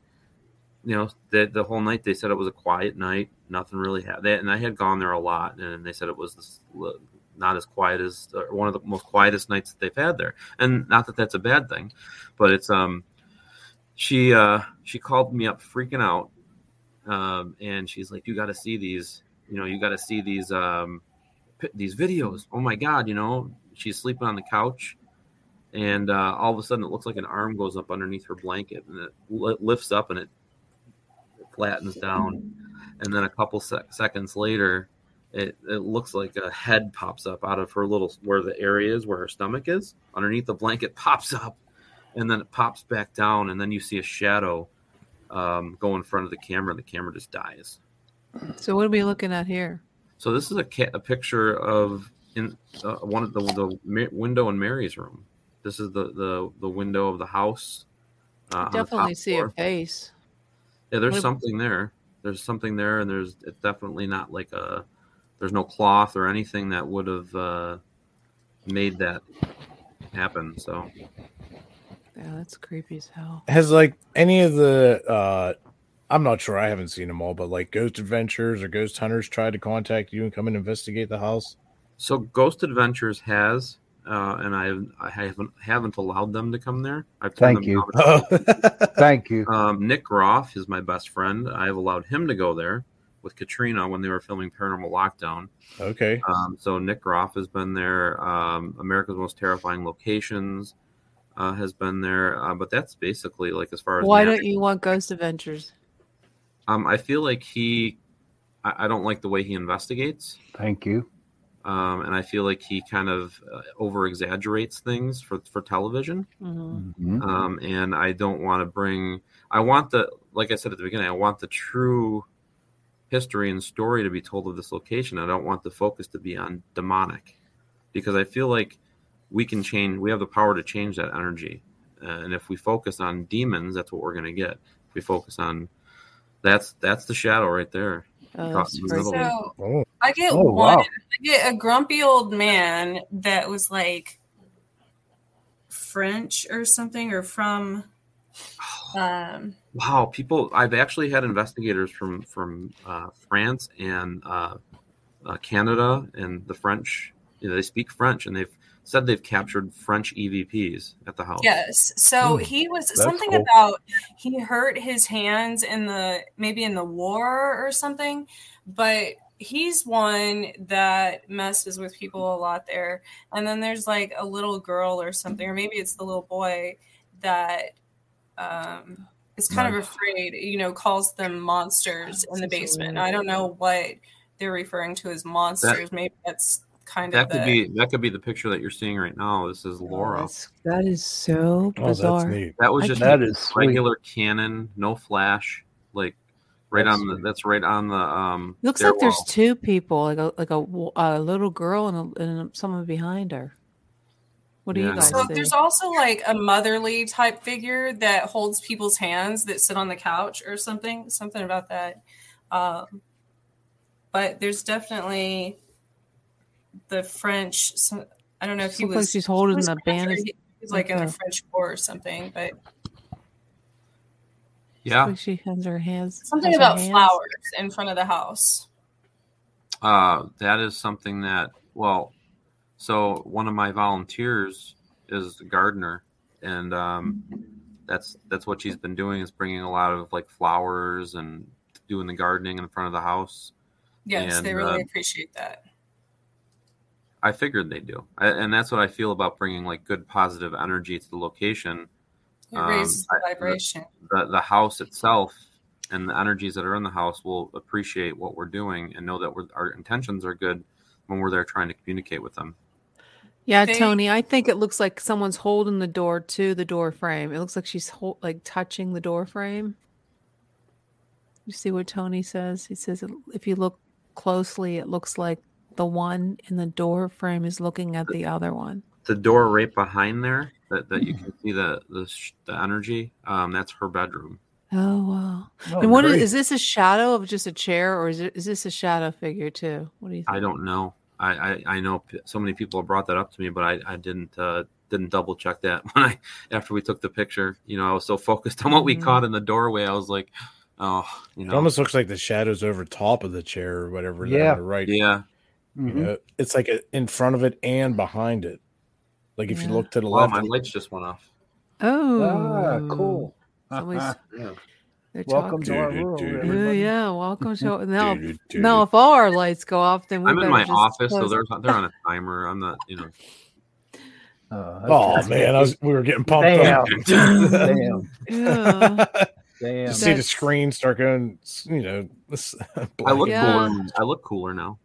you know, the the whole night they said it was a quiet night. Nothing really happened. And I had gone there a lot, and they said it was this, not as quiet as one of the most quietest nights that they've had there. And not that that's a bad thing, but it's um. She uh she called me up freaking out um, and she's like, "You got to see these. You know, you got to see these um, these videos. Oh my god! You know, she's sleeping on the couch, and uh, all of a sudden, it looks like an arm goes up underneath her blanket, and it lifts up and it flattens down, and then a couple sec- seconds later." It, it looks like a head pops up out of her little where the area is where her stomach is. Underneath the blanket pops up and then it pops back down and then you see a shadow um, go in front of the camera and the camera just dies. So what are we looking at here? so this is a, ca- a picture of in uh, one of the, the window in mary's room. This is the the, the window of the house uh, on the Definitely see a face. yeah there's what- something there. There's something there and there's it's definitely not like a there's no cloth or anything that would have uh, made that happen so Yeah, that's creepy as hell. has like any of the uh I'm not sure I haven't seen them all, but like Ghost Adventures or Ghost Hunters tried to contact you and come and investigate the house. So Ghost Adventures has, uh, and I I haven't haven't allowed them to come there. I've Thank them you. Oh. Thank you. Um, Nick Groff is my best friend. I've allowed him to go there with Katrina when they were filming Paranormal Lockdown. okay. Um, so Nick Groff has been there. Um, America's Most Terrifying Locations uh, has been there, uh, but that's basically like as far as Why don't you want Ghost Adventures? Um, I feel like he, I, I don't like the way he investigates. Thank you. Um, and I feel like he kind of uh, over exaggerates things for, for television. hmm Mhm. um, and I don't want to bring. I want the, like I said at the beginning, I want the true history and story to be told of this location. I don't want the focus to be on demonic, because I feel like we can change. We have the power to change that energy, uh, and if we focus on demons, that's what we're going to get. If we focus on, that's that's the shadow right there. Oh, Drop that's in the So Oh, I get Oh, one. wow. I get a grumpy old man that was like French or something, or from. Um, Wow, people! I've actually had investigators from from uh, France and uh, uh, Canada and the French. You know, they speak French, and they've said they've captured French EVPs at the house. yes. So Hmm, he was something cool. about he hurt his hands in the maybe in the war or something, but he's one that messes with people a lot there. And then there's like a little girl or something, or maybe it's the little boy that um, is kind of afraid, you know, calls them monsters in the basement. I don't know what they're referring to as monsters. maybe that's kind That of that could the, be that could be the picture that you're seeing right now. This is Laura. That's- that is so oh, bizarre. neat. That was just that is a is sweet. regular Canon, no flash, like right That's on the. sweet. That's right on the. um Looks like there's two people, like a like a, w- a little girl and, a, and someone behind her. What do Yeah, you I guys. So see? there's also like a motherly type figure that holds people's hands that sit on the couch or something. Something about that. Um, but there's definitely the French. So, I don't know if he Looks like was. she's holding he was the French band. He was like in the French war or something. But Yeah, Like she has her hands. something has about hands- flowers in front of the house. uh, that is something that. Well, so one of my volunteers is a gardener, and um, that's that's what she's been doing is bringing a lot of like flowers and doing the gardening in front of the house. Yes, they really uh, appreciate that. I figured they do, I, and that's what I feel about bringing like good positive energy to the location. It um, raises the I- vibration. the the house itself and the energies that are in the house will appreciate what we're doing and know that we're, our intentions are good when we're there trying to communicate with them. Yeah, They- Tony, I think it looks like someone's holding the door to the door frame. It looks like she's hol- like touching the door frame. You see what Tony says? He says if you look closely, it looks like the one in the door frame is looking at the other one. The door right behind there that, that you can see the the, the energy. Um, that's her bedroom. Oh wow! Oh, and what is, is this a shadow of just a chair, or is it is this a shadow figure too? What do you think? I don't know. I, I, I know p- so many people have brought that up to me, but I, I didn't uh, didn't double check that when I after we took the picture. You know, I was so focused on what we Mhm. caught in the doorway. I was like, oh, you know, It almost looks like the shadows over top of the chair or whatever. Yeah. on right. yeah. You Mhm. know, it's like a, in front of it and behind it. Like if you Yeah. look to the Wow, left, my lights just went off. Oh, Ah, cool. Somebody's- Yeah. They're Welcome talking. to our Dude, world. Yeah, Welcome to now. Dude, dude, Now, if all our lights go off, then we I'm in my just office, so they're they're on a timer. I'm not, you know. Uh, Oh that's- man, I was we were getting pumped Damn. up. Damn. Yeah. Damn. You see the screen start going, you know. I look Yeah. cooler. I look cooler now.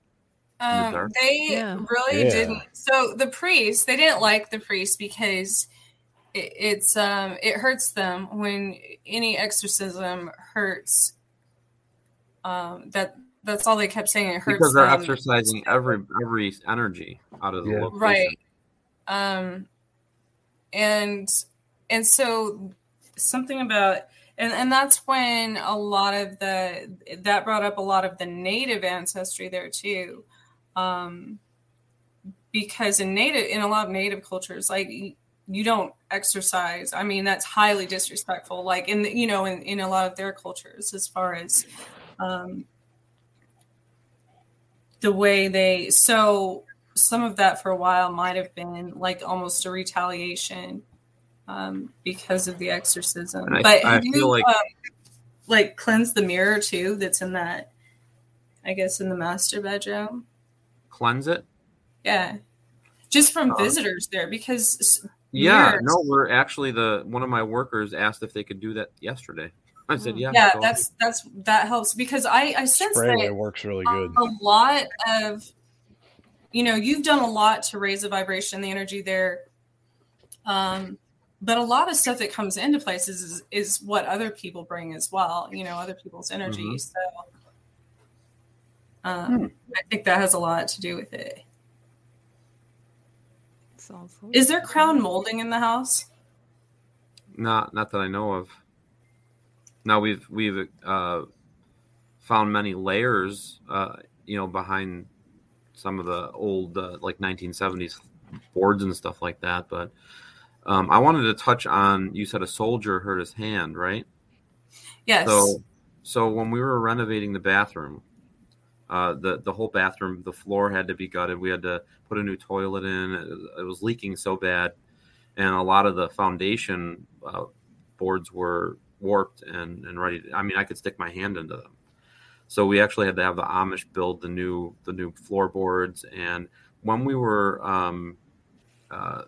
Um, dark. they Yeah. really Yeah. didn't. So the priest, they didn't like the priest because it, it's um it hurts them when any exorcism hurts. Um, that that's all they kept saying. It hurts Because they're them. exorcising every every energy out of the Yeah. location. right. Um, and and so something about and and that's when a lot of the that brought up a lot of the native ancestry there too um because in native in a lot of native cultures like y- you don't exorcise i mean that's highly disrespectful like in the, you know in, in a lot of their cultures as far as um the way they so some of that for a while might have been like almost a retaliation um, because of the exorcism. I- but I have you feel like- um, like cleanse the mirror too? That's in that, I guess, in the master bedroom. Cleanse it. Yeah, just from Uh, visitors there because Yeah. Mirrors. No, we're actually the one of my workers asked if they could do that yesterday. I said, Oh. yeah. yeah, go that's that's that helps because I I sense Spray away that works really good. a lot of you know you've done a lot to raise the vibration the energy there um but a lot of stuff that comes into places is, is what other people bring as well you know other people's energy Mhm. so um, i think that has a lot to do with it Sounds is there crown molding in the house Not not that I know of. Now we've we've uh, found many layers, uh, you know, behind some of the old uh, like 1970s boards and stuff like that. But um, I wanted to touch on you said a soldier hurt his hand, right? Yes. So, so when we were renovating the bathroom, uh, the the whole bathroom, the floor had to be gutted. We had to put a new toilet in. It, it was leaking so bad, and a lot of the foundation uh, boards were warped and and ready. To, I mean, I could stick my hand into them. So we actually had to have the Amish build the new the new floorboards. And when we were um, uh,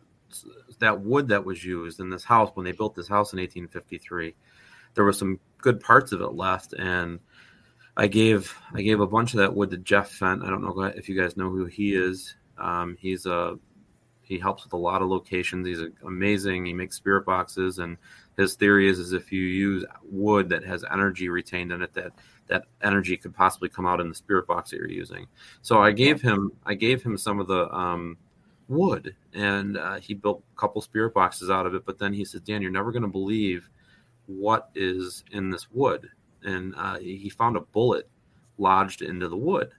that wood that was used in this house when they built this house in 1853, there was some good parts of it left, and I gave I gave a bunch of that wood to Jeff Fent. I don't know if you guys know who he is. Um, he's a he helps with a lot of locations. He's amazing. He makes spirit boxes, and his theory is, is if you use wood that has energy retained in it, that that energy could possibly come out in the spirit box that you're using. So I gave him I gave him some of the um, wood, and uh, he built a couple spirit boxes out of it. But then he said, "Dan, you're never going to believe what is in this wood." And uh, he found a bullet lodged into the wood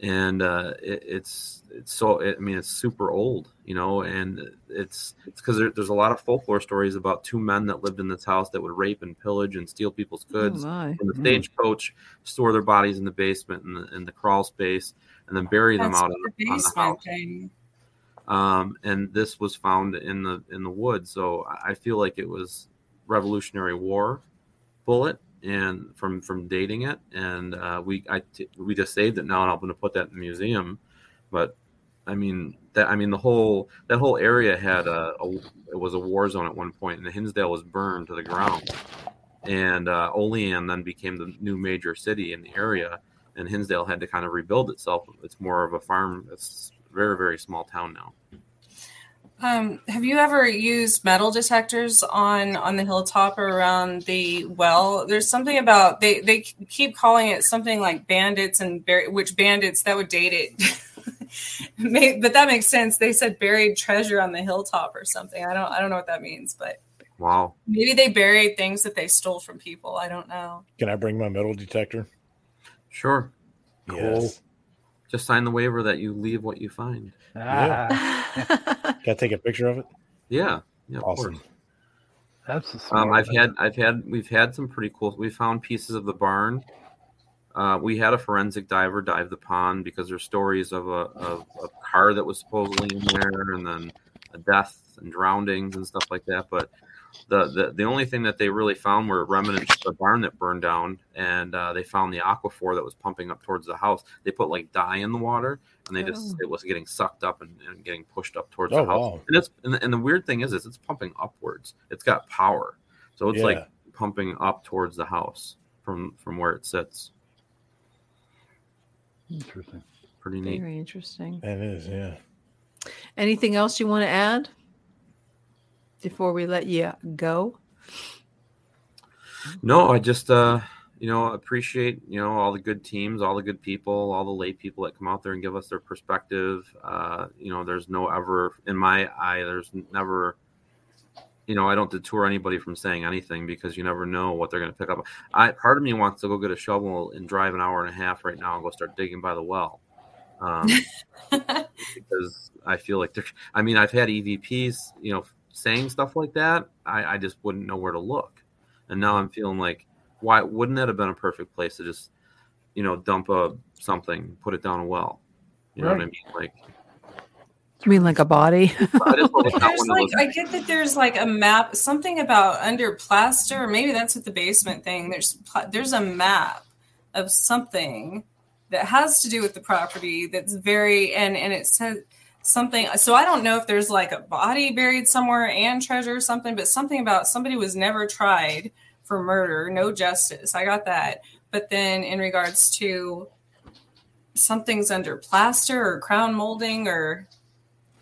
and uh, it, it's it's so it, I mean it's super old, you know, and it's it's because there, there's a lot of folklore stories about two men that lived in this house that would rape and pillage and steal people's Oh, goods my. from the stagecoach, store their bodies in the basement and the, in the crawl space, and then bury them That's out the on the, on the house. thing. Um, and this was found in the in the woods, so I I feel like it was Revolutionary War bullet and from from dating it. And uh, we I t- we just saved it now and I'm going to put that in the museum. But I mean that I mean the whole that whole area had a, a it was a war zone at one point and the Hinsdale was burned to the ground. And uh, Olean then became the new major city in the area and Hinsdale had to kind of rebuild itself. It's more of a farm it's very very small town now Um, have you ever used metal detectors on on the hilltop or around the well? There's something about they they keep calling it something like bandits and bur- which bandits that would date it. May- but that makes sense. They said buried treasure on the hilltop or something. I don't I don't know what that means, but wow maybe they buried things that they stole from people. I don't know. Can I bring my metal detector? sure Yes. just sign the waiver that you leave what you find Ah, Can I take a picture of it? yeah yeah Awesome. course. that's a Um, I've thing. had, I've had, we've had some pretty cool. We found pieces of the barn. Uh, we had a forensic diver dive the pond because there's stories of a, of a car that was supposedly in there, and then a death and drownings and stuff like that. But the the, the only thing that they really found were remnants of the barn that burned down, and uh, they found the aquifer that was pumping up towards the house. They put like dye in the water, and they just Oh. it was getting sucked up and, and getting pushed up towards Oh, the house. wow. And it's and the, and the weird thing is, is it's pumping upwards. It's got power, so it's Yeah. like pumping up towards the house from from where it sits. Interesting. Pretty neat. Very interesting. That is, yeah. Anything else you want to add before we let you go? No, I just uh you know appreciate you know all the good teams, all the good people, all the lay people that come out there and give us their perspective. Uh, you know, there's no ever in my eye, there's never you know, I don't deter anybody from saying anything because you never know what they're going to pick up. I part of me wants to go get a shovel and drive an hour and a half right now and go start digging by the well, um, because I feel like they're. I mean, I've had EVPs, you know, saying stuff like that. I, I just wouldn't know where to look, and now I'm feeling like, why wouldn't that have been a perfect place to just, you know, dump a something, put it down a well? You know what I mean? Like, You mean like a body? I just hope it's not There's like. I get that there's like a map, something about under plaster, maybe that's what the basement thing. There's there's a map of something that has to do with the property that's very and and it says something. So I don't know if there's like a body buried somewhere and treasure or something, but something about somebody was never tried for murder, no justice. I got that. But then in regards to something's under plaster or crown molding or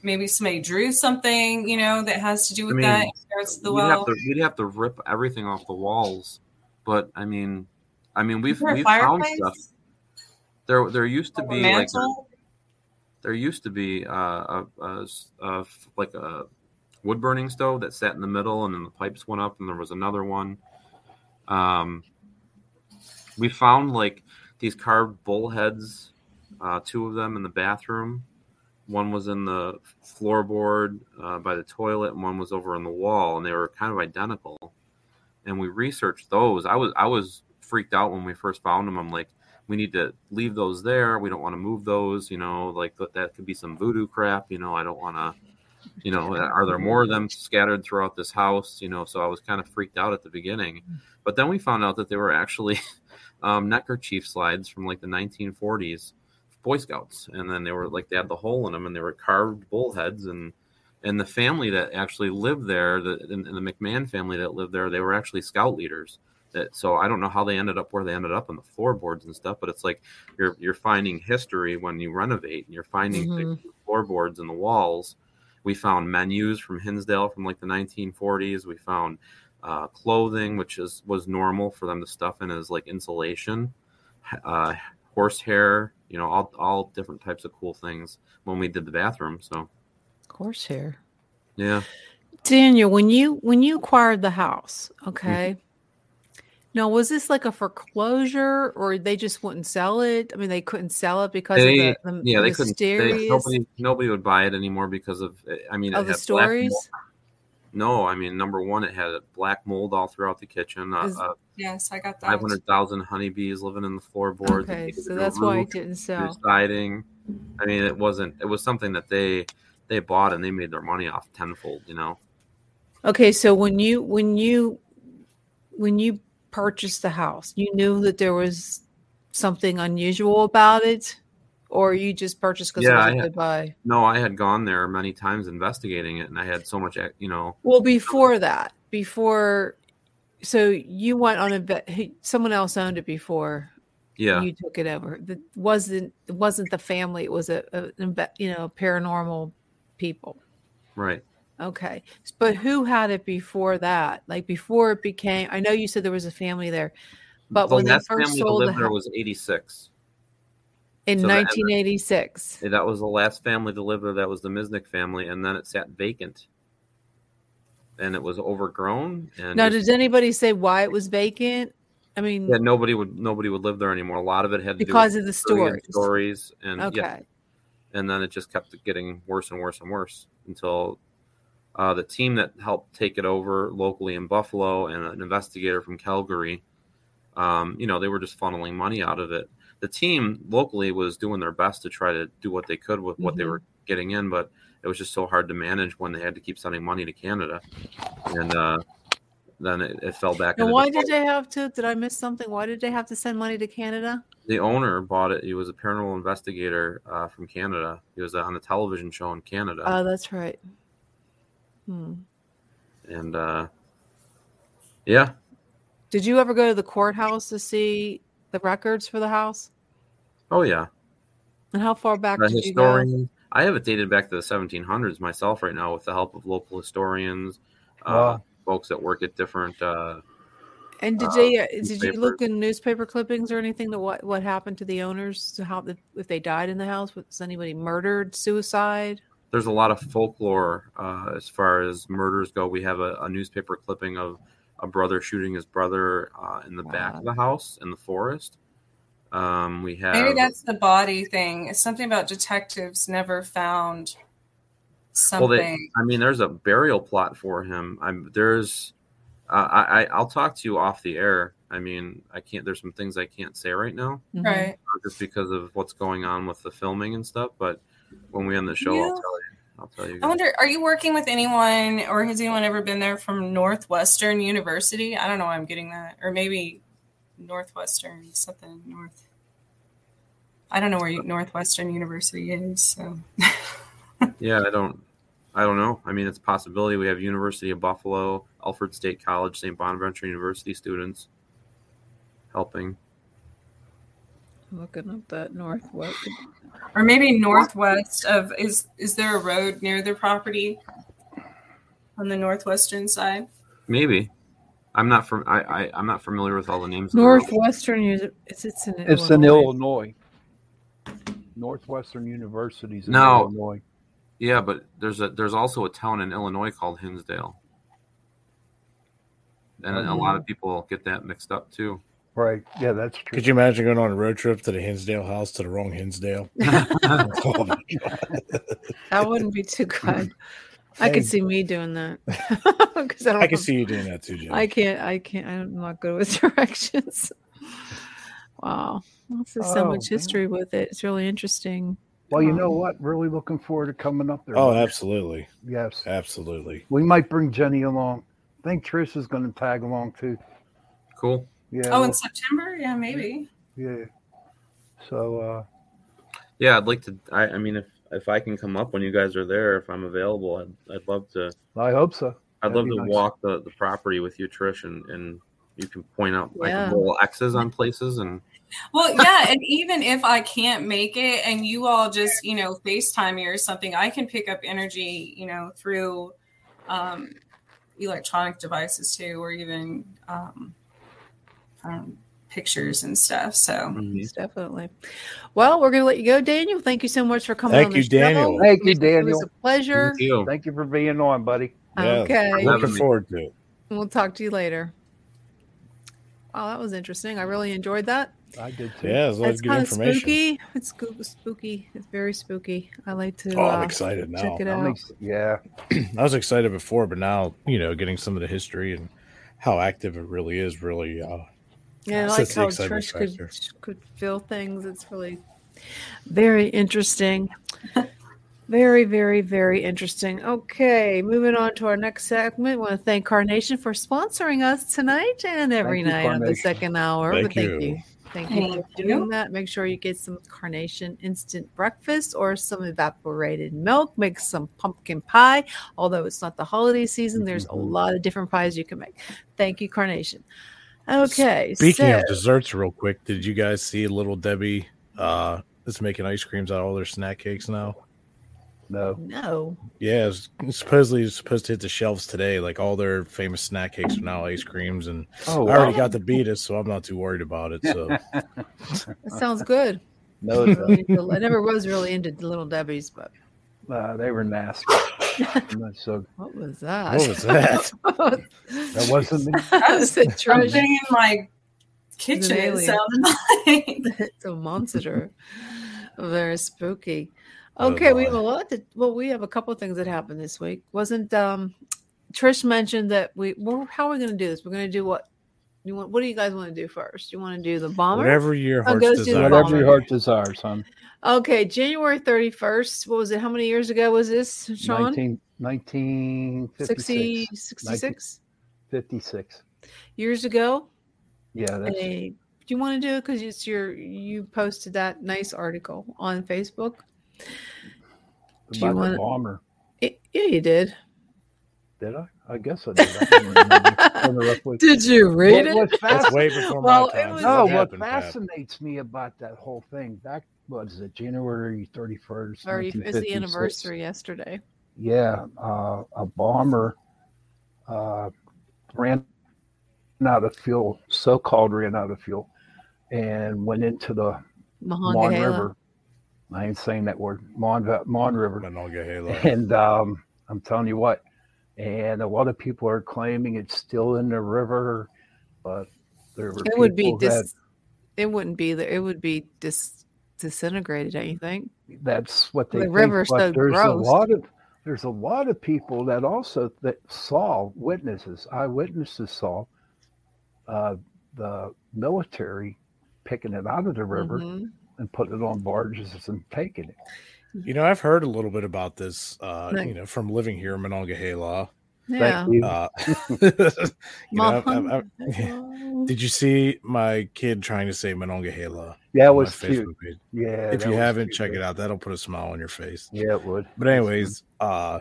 maybe somebody drew something, you know, that has to do with mean, that. regards the we'd well. have to we'd have to rip everything off the walls. But I mean, I mean, we've we've found stuff. There there used to Like be like a? There used to be uh, a, a a like a wood burning stove that sat in the middle, and then the pipes went up, and there was another one. Um, we found like these carved bull heads, uh, two of them in the bathroom. One was in the floorboard uh, by the toilet, and one was over on the wall, and they were kind of identical. And we researched those. I was I was freaked out when we first found them. I'm like, we need to leave those there. We don't want to move those. You know, like that, that could be some voodoo crap. You know, I don't want to. You know, are there more of them scattered throughout this house? You know, so I was kind of freaked out at the beginning, but then we found out that they were actually um, neckerchief slides from like the 1940s Boy Scouts, and then they were like they had the hole in them, and they were carved bullheads, and and the family that actually lived there, the and the McMahon family that lived there, they were actually scout leaders. So I don't know how they ended up where they ended up on the floorboards and stuff, but it's like you're you're finding history when you renovate, and you're finding Mhm. the floorboards and the walls. We found menus from Hinsdale from like the 1940s. We found uh, clothing, which is was normal for them to stuff in as like insulation, uh, horsehair, you know, all all different types of cool things when we did the bathroom. So Horsehair. yeah, Daniel, when you when you acquired the house, okay. Now, was this like a foreclosure, or they just wouldn't sell it? I mean, they couldn't sell it because they of the, the yeah the they couldn't. They, nobody nobody would buy it anymore because of I mean it of the had stories. mold- No, I mean number one, it had black mold all throughout the kitchen. Uh, Is- uh, Yes, I got that. Five hundred thousand honeybees living in the floorboards. Okay, so that's why it didn't new sell. siding. I mean, it wasn't. It was something that they they bought and they made their money off tenfold. You know. Okay, so when you when you when you purchased the house, you knew that there was something unusual about it, or you just purchased because Yeah, it I was a had- good buy. No, I had gone there many times investigating it, and I had so much, eh, you know. Well, before that, before, so you went on a bet. Someone else owned it before Yeah, you took it over. That wasn't it wasn't the family. It was a, a you know paranormal people. right. Okay, but who had it before that? Like before it became. I know you said there was a family there, but the when they first family to sold the live there house was eighty six. in so 1986. That was the last family to live there. That was the Misnick family, and then it sat vacant, and it was overgrown. And Now, did anybody say why it was vacant? I mean, yeah, nobody would nobody would live there anymore. A lot of it had to because do of the stories. stories, and Okay. yeah, and then it just kept getting worse and worse and worse until uh, the team that helped take it over locally in Buffalo and an investigator from Calgary, um, you know, they were just funneling money out of it. The team locally was doing their best to try to do what they could with what they Mhm. were getting in, but it was just so hard to manage when they had to keep sending money to Canada, and uh, then it, it fell back. Into why did they have to? Did I miss something? Why did they have to send money to Canada? the owner bought it. He was a paranormal investigator uh, from Canada. He was on a television show in Canada, Oh, that's right. Hmm. and uh, yeah, Did you ever go to the courthouse to see the records for the house? oh yeah. And how far back The did you go? historian. I have it dated back to the 1700s myself right now, with the help of local historians, uh, folks that work at different. Uh, And did uh, they? uh, Did you look in newspaper clippings or anything to what what happened to the owners? To how the, if they died in the house? Was anybody murdered? Suicide? There's a lot of folklore uh, as far as murders go. We have a, a newspaper clipping of a brother shooting his brother uh, in the back of the house in the forest. Um, we have Maybe that's the body thing. It's something about detectives never found something. Well, they- I mean, there's a burial plot for him. I'm there's, uh, I, I I'll talk to you off the air. I mean, I can't. There's some things I can't say right now, right. uh, just because of what's going on with the filming and stuff. But when we end the show, Yeah. I'll tell you. I'll tell you. I wonder, are you working with anyone or has anyone ever been there from Northwestern University? I don't know why I'm getting that. Or maybe Northwestern, something North. I don't know where Northwestern University is. So Yeah, I don't. I don't know. I mean, it's a possibility. We have University of Buffalo, Alfred State College, St. Bonaventure University students helping. I'm looking up that northwest. or maybe northwest of is is there a road near their property on the northwestern side? Maybe. I'm not from. I, I I'm not familiar with all the names. of the roads. Northwestern. Uni- It's it's in It's in Illinois. Northwestern University's in No. Illinois. Yeah, but there's a there's also a town in Illinois called Hinsdale, and a mm-hmm. lot of people get that mixed up too. Right. Yeah, that's true. Could you imagine going on a road trip to the Hinsdale house to the wrong Hinsdale? Oh my God. That wouldn't be too good. I could see me doing that. 'Cause I, don't I can see you doing that too, Jim. I can't. I can't. I'm not good with directions. Wow, there's just so Oh, much man. history with it. It's really interesting. Well, you know Um, what? Really looking forward to coming up there. oh, Mike. absolutely, Yes. absolutely. We might bring Jenny along. I think Trish is going to tag along too. Cool. Yeah. Oh, in September? Yeah, maybe. yeah. So, uh, Yeah, I'd like to. I, I mean, if if I can come up when you guys are there, if I'm available, I'd, I'd love to. I hope so. I'd That'd love to nice. walk the, the property with you, Trish, and, and you can point out like Yeah. little X's on places and Well, yeah, and even if I can't make it and you all just, you know, FaceTime me or something, I can pick up energy, you know, through um, electronic devices too, or even um, um, pictures and stuff. So, Yes, definitely. Well, we're going to let you go, Daniel. Thank you so much for coming Thank on the you, show. Daniel. Thank you, Daniel. It was a pleasure. Thank you. Thank you for being on, buddy. Yeah, Okay. Having Looking forward to it. We'll talk to you later. Wow, that was interesting. I really enjoyed that. I did too. Yeah, it's a lot of good kind of information. spooky. It's spooky. It's very spooky. I like to Oh, uh, I'm excited now. check it I'm out. ex- yeah. I was excited before, but now you know, getting some of the history and how active it really is, really. Uh, Yeah, I It's like how excitement Trish could could feel things. It's really very interesting. very, very, very interesting. Okay, moving on to our next segment. want to thank Carnation for sponsoring us tonight and every Thank you, night on the second hour. Thank but thank you. you. Thank you for doing you. that. Make sure you get some Carnation instant breakfast or some evaporated milk. Make some pumpkin pie. Although it's not the holiday season, there's a Mhm. lot of different pies you can make. Thank you, Carnation. Okay. Speaking so- of desserts, real quick, did you guys see Little Debbie uh, is making ice creams out of all their snack cakes now? No. No. Yeah, it's, it's supposedly it's supposed to hit the shelves today. Like all their famous snack cakes are now ice creams, and Oh, I already got the beat so I'm not too worried about it. So That sounds good. no, it Really into- I never was really into little Debbie's, but doesn't. Uh, they were nasty. Not so what was that? what was that? that wasn't me. I said Trish. something in my kitchen it sounded like. it's a monster. Very spooky. Oh, Okay, we have a lot to well, we have a couple of things that happened this week. Wasn't um Trish mentioned that we well, how are we gonna do this? We're gonna do what you want what do you guys want to do first? You want to do the bomber? Whatever your I'll heart's go to the desire. Whatever your heart desires, son. Okay, January 31st. What was it? How many years ago was this, Sean? 19, 1956. 60, 66 56. years ago. Yeah, that's Hey, do you want to do it because it's your you posted that nice article on Facebook? do you wanna- the bomber. It- yeah, you did. Did I? I guess I did. I don't Did you read What- it? what That's fasc- way before Well, my it time. was- so No, what happened, Pat? fascinates me about that whole thing, back was it January 31st? Very, it's the anniversary yesterday. Yeah, uh, a bomber uh, ran out of fuel, so called ran out of fuel, and went into the Mon River. I ain't saying that word, Mon, Mon River. Monongahela. And um, I'm telling you what, and a lot of people are claiming it's still in the river, but there were It would be people that. It wouldn't be there. It would be dis disintegrated. Don't you think? that's what they The think, river's so there's gross. a lot of there's a lot of people that also that saw witnesses eyewitnesses saw uh, the military picking it out of the river Mhm. and putting it on barges and taking it You know, I've heard a little bit about this. Uh, Nice. you know, from living here in Monongahela. Yeah. Uh, you know, I've- I've- I've- did you see my kid trying to say Monongahela? that on was cute page? yeah If you haven't, cute. check it out. That'll put a smile on your face. yeah it would But anyways, uh,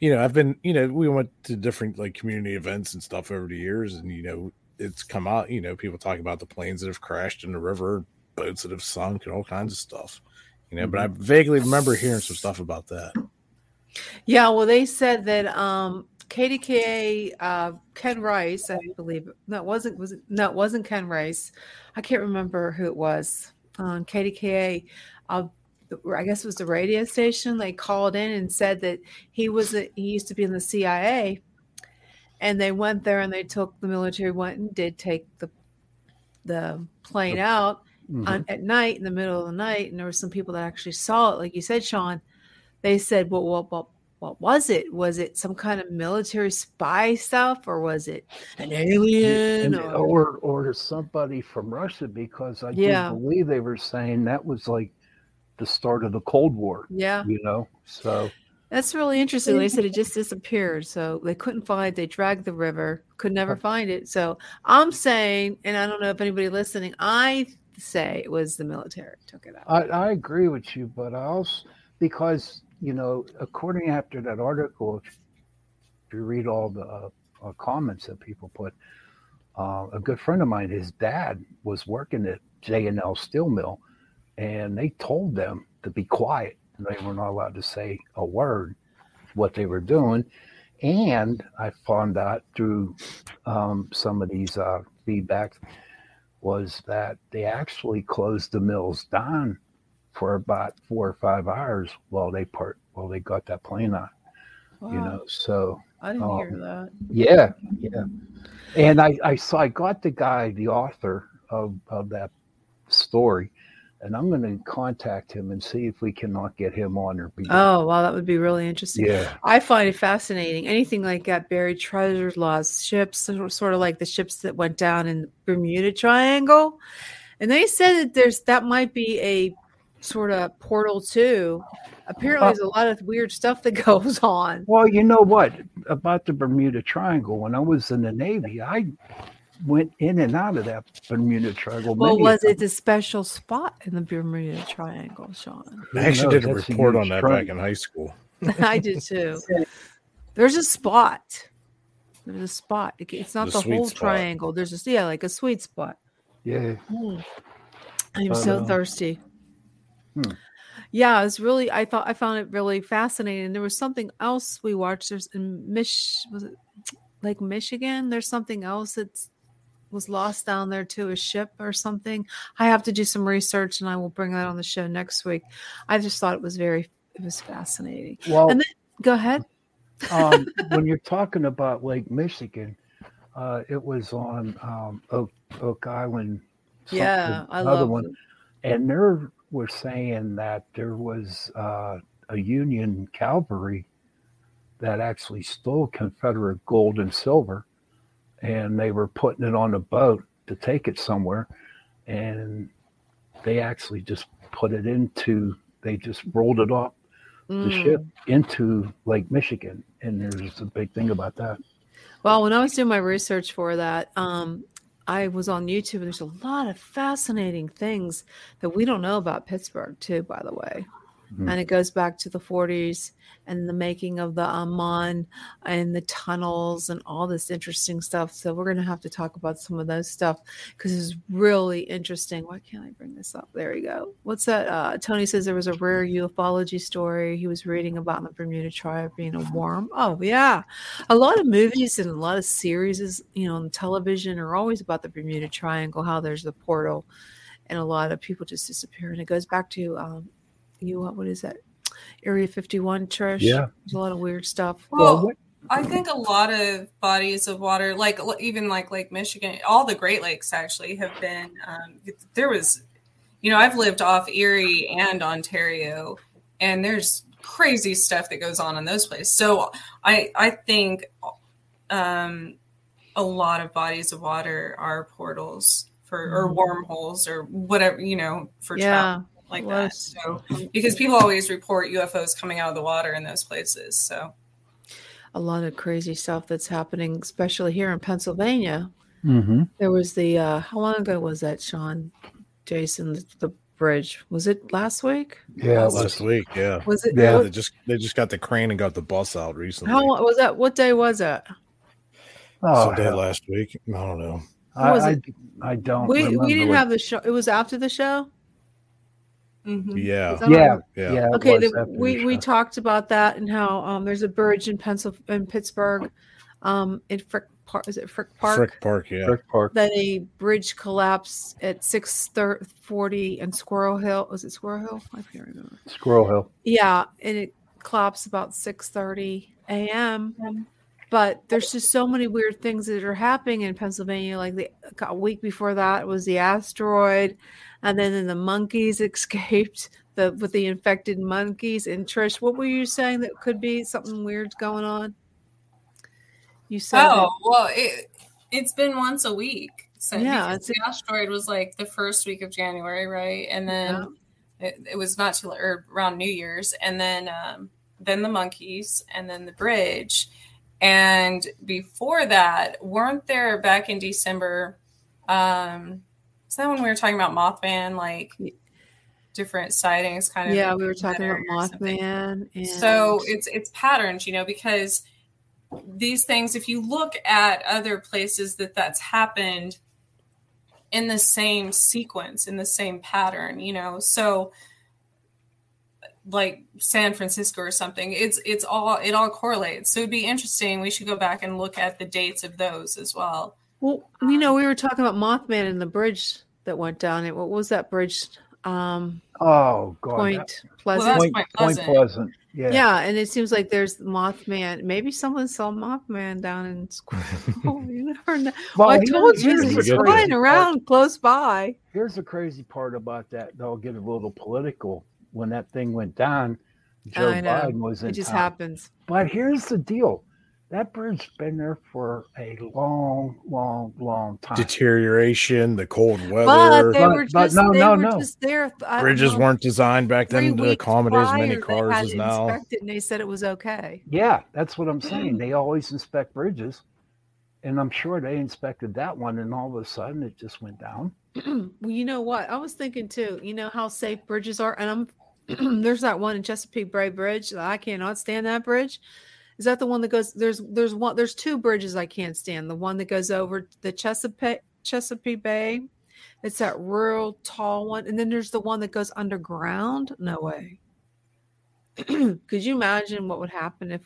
you know, I've been, you know, we went to different like community events and stuff over the years, and you know, it's come out, you know, people talk about the planes that have crashed in the river, boats that have sunk, and all kinds of stuff. You know, but I vaguely remember hearing some stuff about that. Yeah, well, they said that um, KDKA, uh, Ken Rice, I believe. No, it wasn't. Was it? No, it wasn't Ken Rice. I can't remember who it was. Um, KDKA, uh, I guess it was the radio station. They called in and said that he was. A, he used to be in the CIA, and they went there and they took the military went and did take the the plane out Mhm. on, at night in the middle of the night, and there were some people that actually saw it. Like you said, Sean, they said, "Well, what, what, what was it? Was it some kind of military spy stuff, or was it an alien?" And- Or, or or somebody from Russia because I Yeah. do believe they were saying that was like the start of the Cold War. yeah, You know, so that's really interesting. They said it just disappeared, so they couldn't find. They dragged the river, could never find it. So I'm saying, and I don't know if anybody listening, I say it was the military took it out. I, I agree with you, but I also because you know, according after that article, if you read all the uh, comments that people put, uh, a good friend of mine, his dad was working at J and L Steel Mill, and they told them to be quiet. and They were not allowed to say a word what they were doing. And I found out through um, some of these uh, feedbacks was that they actually closed the mills down for about four or five hours while they part while they got that plane out. You know, so I didn't hear um, that. yeah, yeah. And I, I saw I got the guy, the author of, of that story, and I'm gonna contact him and see if we cannot get him on or be Oh, wow, that would be really interesting. yeah. I find it fascinating. Anything like that, buried treasures, lost ships, sort of- like the ships that went down in the Bermuda Triangle. And they said that there's that might be a sort of portal too. Apparently, there's a lot of weird stuff that goes on. Well, you know what about the Bermuda Triangle? When I was in the Navy, I went in and out of that Bermuda Triangle. Well, many was it a special spot in the Bermuda Triangle, Sean? I actually did a That's a report on that triangle. back in high school. I did too. There's a spot. There's a spot. It's not The the, whole spot. triangle. There's just yeah, like a sweet spot. Yeah. I'm But, so uh, thirsty. hmm. Yeah, it's really. I thought I found it really fascinating. There was something else we watched. There's in Mich was it Lake Michigan. There's something else that's was lost down there to a ship or something. I have to do some research, and I will bring that on the show next week. I just thought it was very. It was fascinating. Well, And then go ahead. um, when you're talking about Lake Michigan, uh, it was on um, Oak, Oak Island. Yeah, I another love one, and they were saying that there was uh, a Union cavalry that actually stole Confederate gold and silver, and they were putting it on a boat to take it somewhere, and they actually just put it into. They just rolled it off the Mm. ship into Lake Michigan, and there's a big thing about that. Well, when I was doing my research for that, um, I was on YouTube, and there's a lot of fascinating things that we don't know about Pittsburgh, too, by the way. Mhm. And it goes back to the 40s and the making of the Amman and the tunnels and all this interesting stuff. So we're going to have to talk about some of those stuff because it's really interesting. Why can't I bring this up? There you go. What's that? Uh, Tony says there was a rare ufology story he was reading about in the Bermuda Triangle being a worm. Oh, yeah. A lot of movies and a lot of series, you know, on television are always about the Bermuda Triangle, how there's the portal and a lot of people just disappear. And it goes back to, um, you, what, what is that? Area 51, Trish. Yeah. There's a lot of weird stuff. Well, what- I think a lot of bodies of water, like even like Lake Michigan, all the Great Lakes actually have been. Um, there was, you know, I've lived off Erie and Ontario, and there's crazy stuff that goes on in those places. So I I think um, a lot of bodies of water are portals for or wormholes or whatever you know for travel yeah. Like Well, that. So because people always report UFOs coming out of the water in those places. So A lot of crazy stuff that's happening, especially here in Pennsylvania. Mm-hmm. There was the, uh, how long ago was that, Sean? Jason, the, the bridge. Was it last week? Yeah, it Last was, week, yeah. Was it? Yeah. what- They just they just got the crane and got the bus out recently. how was that? What day was it? oh, Someday hell. last week. I don't know. I, was I, it? I don't. We, we didn't what- have the show. It was after the show. Mhm. Yeah. Yeah, Yeah. yeah. Okay, the, we we talked about that and how um, there's a bridge in Pencil in Pittsburgh, um, in Frick Park. Is it Frick Park? Frick Park, yeah. Frick Park. That a bridge collapsed at six forty and Squirrel Hill. Was it Squirrel Hill? I can't remember. Squirrel Hill. Yeah, and it collapsed about six thirty a.m. but there's just so many weird things that are happening in Pennsylvania. Like the a week before that was the asteroid, and then, the monkeys escaped the with the infected monkeys. And Trish, what were you saying that could be something weird going on? You said, Oh well, it it's been once a week. So Yeah, the asteroid was like the first week of January, right? And then it, it was not till or around New Year's, and then um, then the monkeys, and then the bridge, and before that, weren't there back in December? Um, is that when we were talking about Mothman, like different sightings, kind of? yeah, we were talking about? Mothman. And So it's it's patterns, you know, because these things, if you look at other places that that's happened in the same sequence, in the same pattern, you know, so like San Francisco or something, it's it's all it all correlates. So it'd be interesting. We should go back and look at the dates of those as well. Well, you know, um, we were talking about Mothman and the bridge that went down. It what was that bridge? Um, Oh God, Point that- Pleasant. that's Point, Point Point Pleasant. Pleasant. Yeah. yeah. and it seems like there's Mothman. Maybe someone saw Mothman down in Squirrel. you never know. Well, I told you he's flying crazy part- around close by. Here's the crazy part about that. They'll get a little political. When that thing went down, Joe Biden was in It just town. happens. But here's the deal: that bridge's been there for a long, long, long time. Deterioration, the cold weather. But weather. they But- were but just no, they no, were no. just there. I Bridges know, weren't designed back then to accommodate as many prior, they cars had as it now. inspected And they said it was okay. Yeah, that's what I'm saying. They always inspect bridges, and I'm sure they inspected that one, and all of a sudden it just went down. well, you know what? I was thinking too. You know how safe bridges are, and I'm there's that one in Chesapeake Bay Bridge. that I cannot stand that bridge. Is that the one that goes? There's there's one. There's two bridges I can't stand. The one that goes over the Chesapeake Chesapeake Bay. It's that real tall one, and then there's the one that goes underground. No way. Could you imagine what would happen if?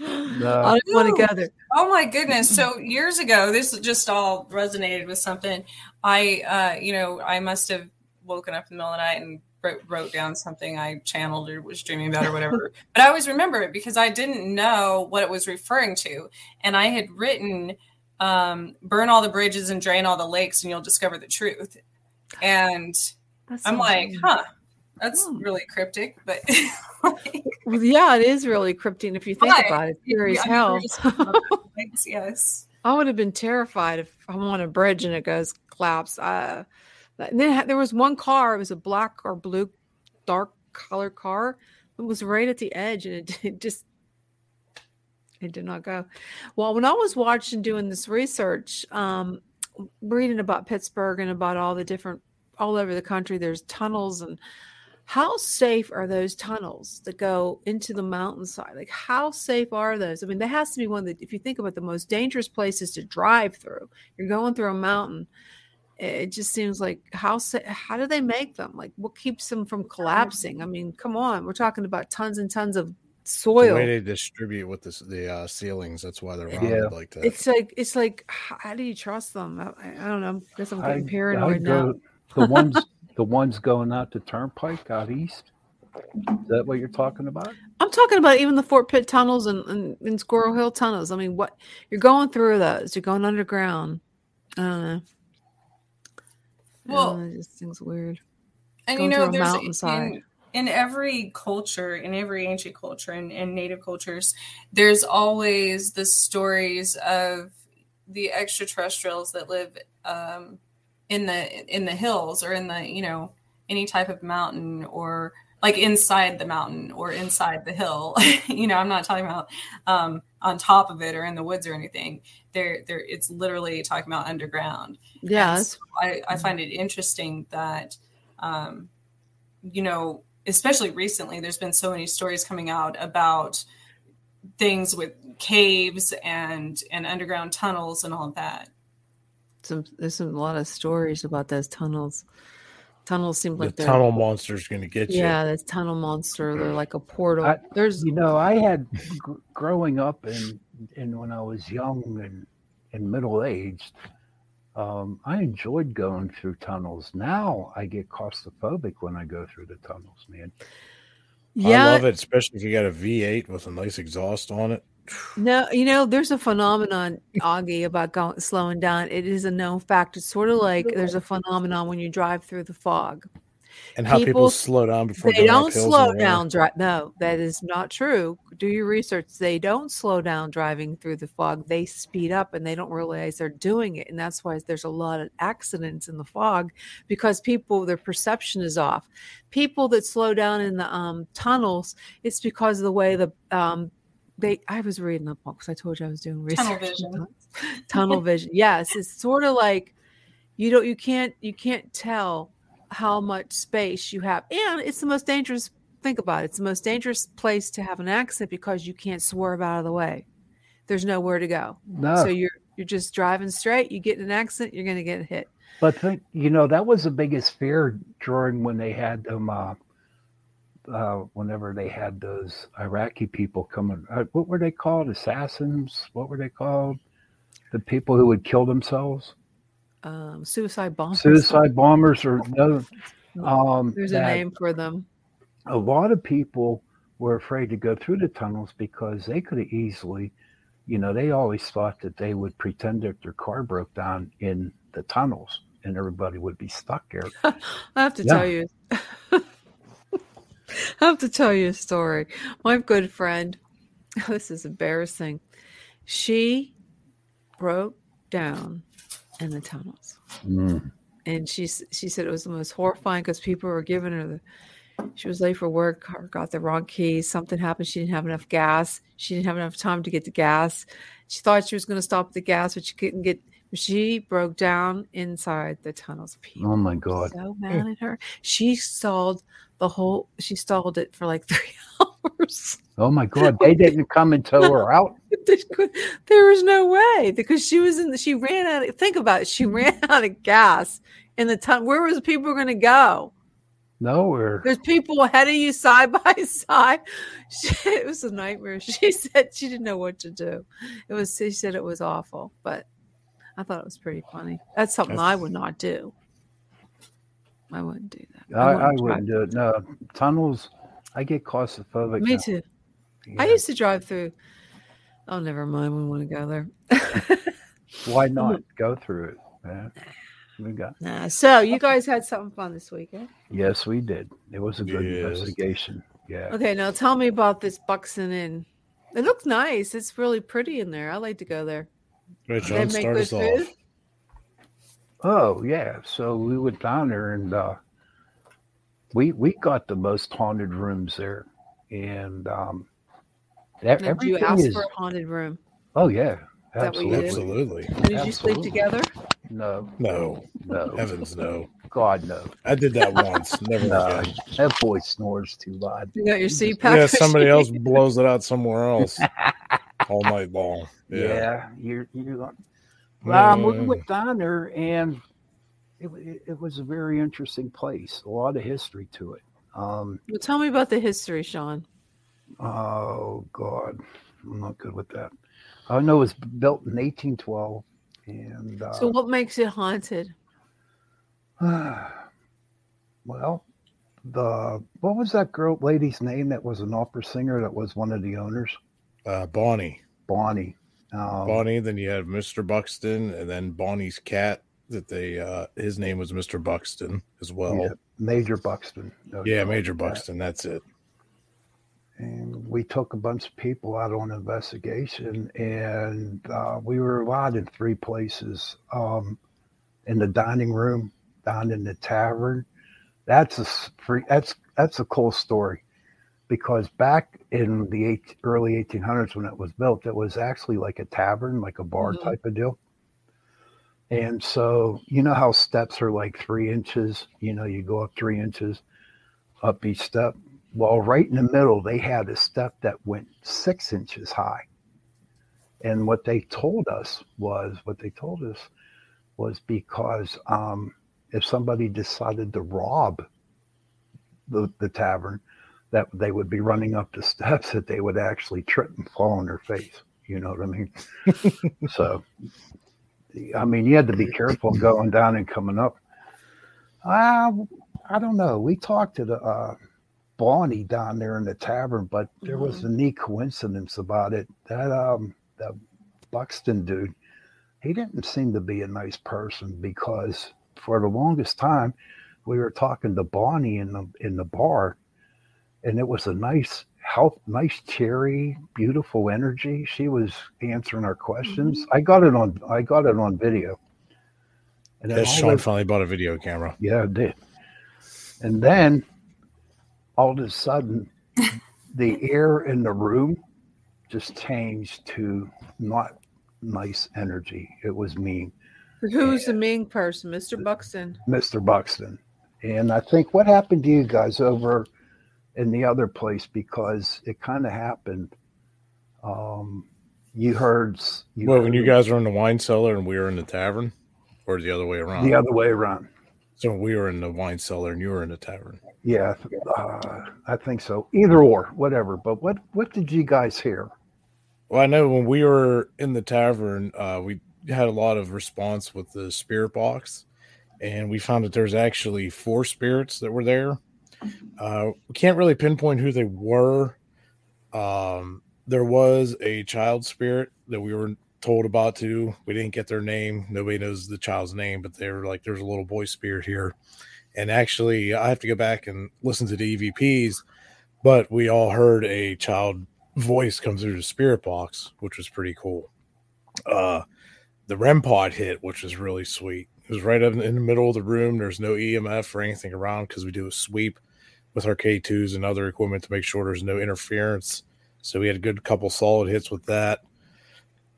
I don't want to go there. Oh my goodness. So years ago, this just all resonated with something. I, uh, you know, I must have woken up in the middle of the night and wrote, wrote down something I channeled or was dreaming about or whatever. but I always remember it because I didn't know what it was referring to. And I had written, um, burn all the bridges and drain all the lakes and you'll discover the truth. And That I'm like, huh, that's Hmm. really cryptic, but like, Well, yeah, it is really cryptic if you think about it. Scary as hell. curious about lakes, yes. I would have been terrified if I'm on a bridge and it goes collapse. Uh, and then there was one car. It was a black or blue, dark color car. It was right at the edge, and it, it just it did not go. Well, when I was watching doing this research, um, reading about Pittsburgh and about all the different all over the country, there's tunnels and how safe are those tunnels that go into the mountainside? Like, how safe are those? I mean, that has to be one that, if you think about the most dangerous places to drive through, you're going through a mountain. It just seems like how how do they make them? Like, what keeps them from collapsing? I mean, come on, we're talking about tons and tons of The soil. way they distribute with the, the uh, ceilings, that's why they're rounded Yeah. like that. It's like it's like how do you trust them? I, I don't know. I guess I'm getting I- paranoid I'd now. the ones, the ones going out to Turnpike out east. Is that what you're talking about? I'm talking about even the Fort Pitt tunnels and, and, and Squirrel Hill tunnels. I mean, what you're going through those? You're going underground. I don't know. Well, it just seems weird. and going you know there's mountainside. in, in every culture in every ancient culture and, and native cultures there's always the stories of the extraterrestrials that live um, in the in the hills or in the you know any type of mountain or like inside the mountain or inside the hill you know i'm not talking about um, on top of it or in the woods or anything there there it's literally talking about underground Yeah, that's- so I, I find it interesting that, um, you know, especially recently, there's been so many stories coming out about things with caves and and underground tunnels and all of that. some there's some, a lot of stories about those tunnels. Tunnels seem the like they're tunnel monster's going to get you. yeah, this tunnel monster. They're like a portal. I- There's You know, I had gr- growing up and and when I was young and and middle aged, um, I enjoyed going through tunnels. Now I get claustrophobic when I go through the tunnels, man. yeah, I love it, especially if you got a V8 with a nice exhaust on it. No, you know, there's a phenomenon, Augie, about going, slowing down. It is a known fact. It's sort of like there's a phenomenon when you drive through the fog. And how people, People- slow down before They don't slow down. Dri- no, that is not true. Do your research. They don't slow down driving through the fog. They speed up and they don't realize they're doing it. And that's why there's a lot of accidents in the fog because people, their perception is off. People that slow down in the um, tunnels, it's because of the way the um, they. I was reading the book because I told you I was doing research. Tunnel vision. Tunnel vision. Yes, it's sort of like you don't. You can't. You can't tell how much space you have. And it's the most dangerous. Think about it. It's the most dangerous place to have an accident because you can't swerve out of the way. There's nowhere to go. No, So you're you're just driving straight. You get in an accident, you're going to get hit. but think you know that was the biggest fear during when they had them. Uh, uh, whenever they had those Iraqi people coming, uh, what were they called? Assassins? What were they called? The people who would kill themselves, Um, suicide bombers. suicide bombers, or no? Um, There's a name for them. a lot of people were afraid to go through the tunnels because they could have easily, you know, they always thought that they would pretend that their car broke down in the tunnels and everybody would be stuck there. I have to Yeah. tell you. I have to tell you a story. My good friend, this is embarrassing. She broke down in the tunnels, mm. and she she said it was the most horrifying because people were giving her the. She was late for work, or got the wrong keys. Something happened. She didn't have enough gas. She didn't have enough time to get the gas. She thought she was going to stop at the gas, but she couldn't get. She broke down inside the tunnels. People Oh my God. so mad at her. She stalled the whole. She stalled it for like three hours. Oh my God. They didn't come and tow her out. There was no way because she was in. The, she ran out. Of, think about it. She mm-hmm. ran out of gas in the tunnel. Where was people going to go? Nowhere. There's people ahead of you side by side. She, it was a nightmare. She said she didn't know what to do. It was. She said it was awful, but I thought it was pretty funny. That's something I would not do. I wouldn't do that. I, I drive- wouldn't do it. No. Tunnels, I get claustrophobic. Me now. too. I used to drive through. Oh, never mind. We want to go there. Why not go through it? Yeah. We got, nah. So you guys had something fun this weekend. yes, we did. It was a good Yes. investigation. Yeah. Okay, now tell me about this Buxton Inn. It looks nice. It's really pretty in there. I like to go there. Right, They John, start us food. off. Oh yeah, so we went down there and uh, we we got the most haunted rooms there, and um, e- Did you everything ask is. for a haunted room? Oh yeah, that what you absolutely. did? Absolutely. And did you sleep together? No, No. no, Heavens, no. God no, I did that once. Never no. again. That boy snores too loud. You got your CPAP. Yeah, somebody else blows it out somewhere else all night long. Yeah, Yeah. you're you. Um, we Yeah. went down there and it, it, it was a very interesting place. A lot of history to it. Um, Well, tell me about the history, Sean. Oh God, I'm not good with that. I know it was built in 1812, and uh, So, what makes it haunted? well, the what was that girl lady's name that was an opera singer that was one of the owners? Uh, Bonnie. Bonnie. Um, Bonnie, then you have Mr. Buxton, and then Bonnie's cat that they uh his name was Mr. Buxton as well. yeah, Yeah, Major Buxton. doubt Major about that. Buxton, that's it. and we took a bunch of people out on investigation and uh, we were allowed in three places um, in the dining room down in the tavern that's a free, that's that's a cool story because back in the eight, early 1800s when it was built it was actually like a tavern like a bar Mhm. type of deal and so you know how steps are like three inches you know you go up three inches up each step well, right in the middle, they had a step that went six inches high. And what they told us was, what they told us was because um, if somebody decided to rob the, the tavern, that they would be running up the steps, that they would actually trip and fall on their face. You know what I mean? so, I mean, you had to be careful going down and coming up. Uh, I don't know. We talked to the uh, Bonnie down there in the tavern, but there was a neat coincidence about it. That um that Buxton dude, he didn't seem to be a nice person because for the longest time we were talking to Bonnie in the in the bar, and it was a nice health, nice cherry, beautiful energy. She was answering our questions. Mm-hmm. I got it on I got it on video. And then Yes, Sean of- finally bought a video camera. yeah, I did. And then all of a sudden, the air in the room just changed to not nice energy. It was mean, Who's the mean person? Mr. Buxton. Mr. Buxton. And I think what happened to you guys over in the other place because it kind of happened. Um, you heard. You Well, when you guys were in the wine cellar and we were in the tavern, or the other way around. the other way around. So we were in the wine cellar and you were in the tavern. Yeah, uh, I think so. Either or, whatever. But what what did you guys hear? Well, I know when we were in the tavern, uh, we had a lot of response with the spirit box, and we found that there's actually four spirits that were there. Uh, we can't really pinpoint who they were. Um, there was a child spirit that we were told about too. We didn't get their name. Nobody knows the child's name, but they were like, "There's a little boy spirit here." And actually, I have to go back and listen to the EVPs, but we all heard a child voice come through the spirit box, which was pretty cool. Uh, the REM pod hit, which was really sweet. It was right in the middle of the room. There's no EMF or anything around because we do a sweep with our K2s and other equipment to make sure there's no interference. So we had a good couple solid hits with that.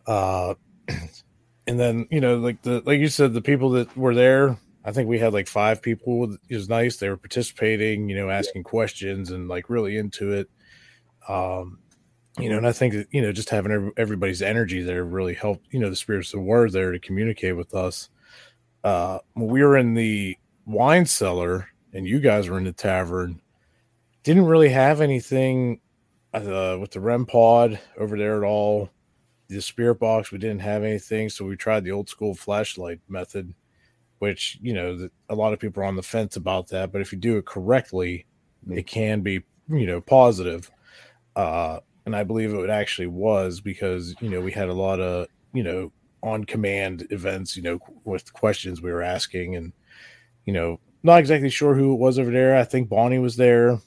Uh, and then you know, like the like you said, the people that were there, I think we had like five people. It was nice. They were participating, you know, asking questions and like really into it. Um, you know, and I think that you know, just having every, everybody's energy there really helped. You know, the spirits that were there to communicate with us. Uh, we were in the wine cellar and you guys were in the tavern, didn't really have anything uh, with the REM pod over there at all. The spirit box, we didn't have anything, so we tried the old school flashlight method, which you know a lot of people are on the fence about that. But if you do it correctly, it can be you know positive. Uh, and I believe it actually was because you know we had a lot of you know on command events, you know, with questions we were asking, and you know, not exactly sure who it was over there. I think Bonnie was there.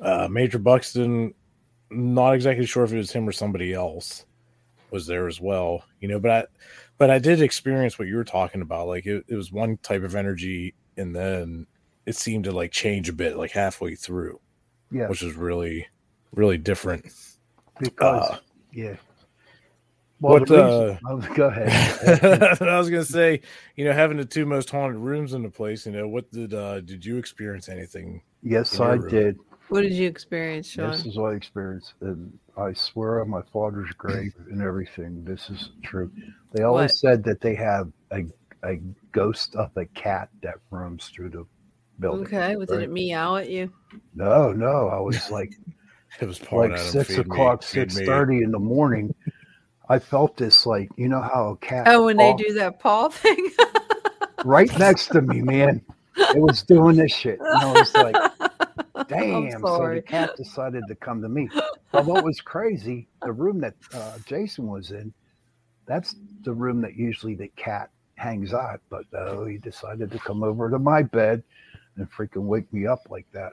Uh, Major Buxton, not exactly sure if it was him or somebody else was there as well. You know, but I, but I did experience what you were talking about. Like it, it was one type of energy, and then it seemed to like change a bit, like halfway through, Yeah, which was really, really different. because uh, yeah. what, the reason- oh, go ahead. I was gonna say, you know, having the two most haunted rooms in the place, you know, what did uh did you experience anything? yes, I room. did. What did you experience, Sean? This is what I experienced, and I swear on my father's grave and everything. This is true. They always What? said that they have a a ghost of a cat that roams through the building. okay. Well, did right? it meow at you? No, no, I was like It was pouring like of six feed o'clock, feed six me. thirty in the morning. I felt this like you know how a cat. Oh, when they do that paw thing. right next to me, man. It was doing this shit. And I was like, damn. So the cat decided to come to me. But what was crazy, the room that uh, Jason was in, that's the room that usually the cat hangs out. But uh, he decided to come over to my bed and freaking wake me up like that.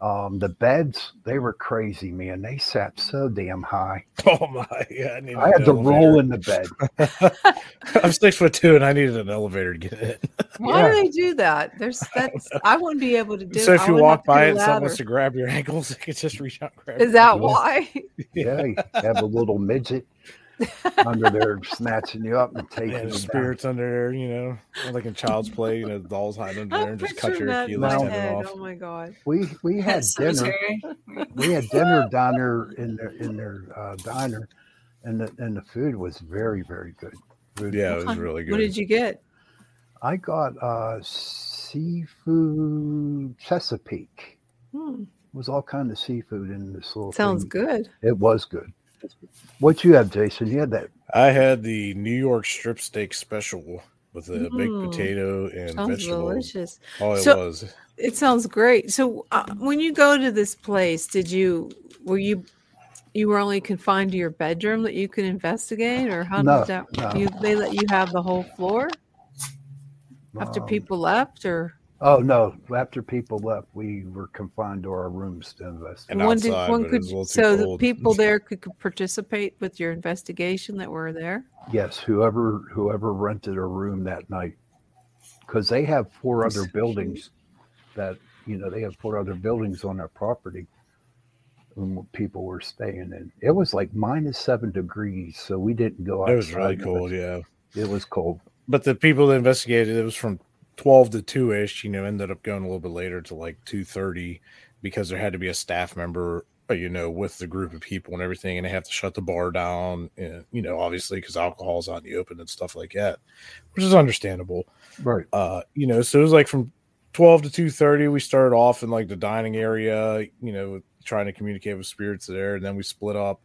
Um, the beds, they were crazy, man. They sat so damn high. Oh my! Yeah, I, needed I had an to roll in the bed. I'm six foot two, and I needed an elevator to get in. Why Yeah. do they do that? There's that's I wouldn't be able to do. so if you walk have to do by it, and someone ladder. wants to grab your ankles, they could just reach out and grab. Is that ankles. why? Yeah, you have a little midget under there snatching you up and taking Yeah, you there's down. spirits under there, you know, like in Child's Play, you know, the dolls hide under there and just cut your that Achilles tendon head. off. Oh my god! We we had dinner. Cemetery. We had dinner down there in their in their uh, diner, and the and the food was very very good. Food Yeah, it was- was really good. What did you get? I got uh, seafood Chesapeake. Hmm, It was all kind of seafood in this little. sounds thing. good. It was good. What you have, Jason? You had that. I had the New York strip steak special with a Mm. baked potato and Sounds vegetables. delicious. All it So- was. It sounds great. So, uh, when you go to this place, did you were you you were only confined to your bedroom that you could investigate, or how No, did that? no. You they let you have the whole floor after Um, people left, or Oh no! After people left, we were confined to our rooms to investigate. And one did outside, one could was a little too so the people there could, could participate with your investigation that were there. Yes, whoever whoever rented a room that night, because they have four other buildings that you know they have four other buildings on their property. And people were staying in. It was like minus seven degrees, so we didn't go out. It was really cold, yeah. It was cold. But the people that investigated, it was from twelve to two ish. You know, ended up going a little bit later to like two thirty because there had to be a staff member, uh, you know, with the group of people and everything, and they have to shut the bar down. And, you know, obviously because alcohol's out in the open and stuff like that, which is understandable. Right. uh you know so it was like from 12 to 2.30 we started off in like the dining area you know trying to communicate with spirits there and then we split up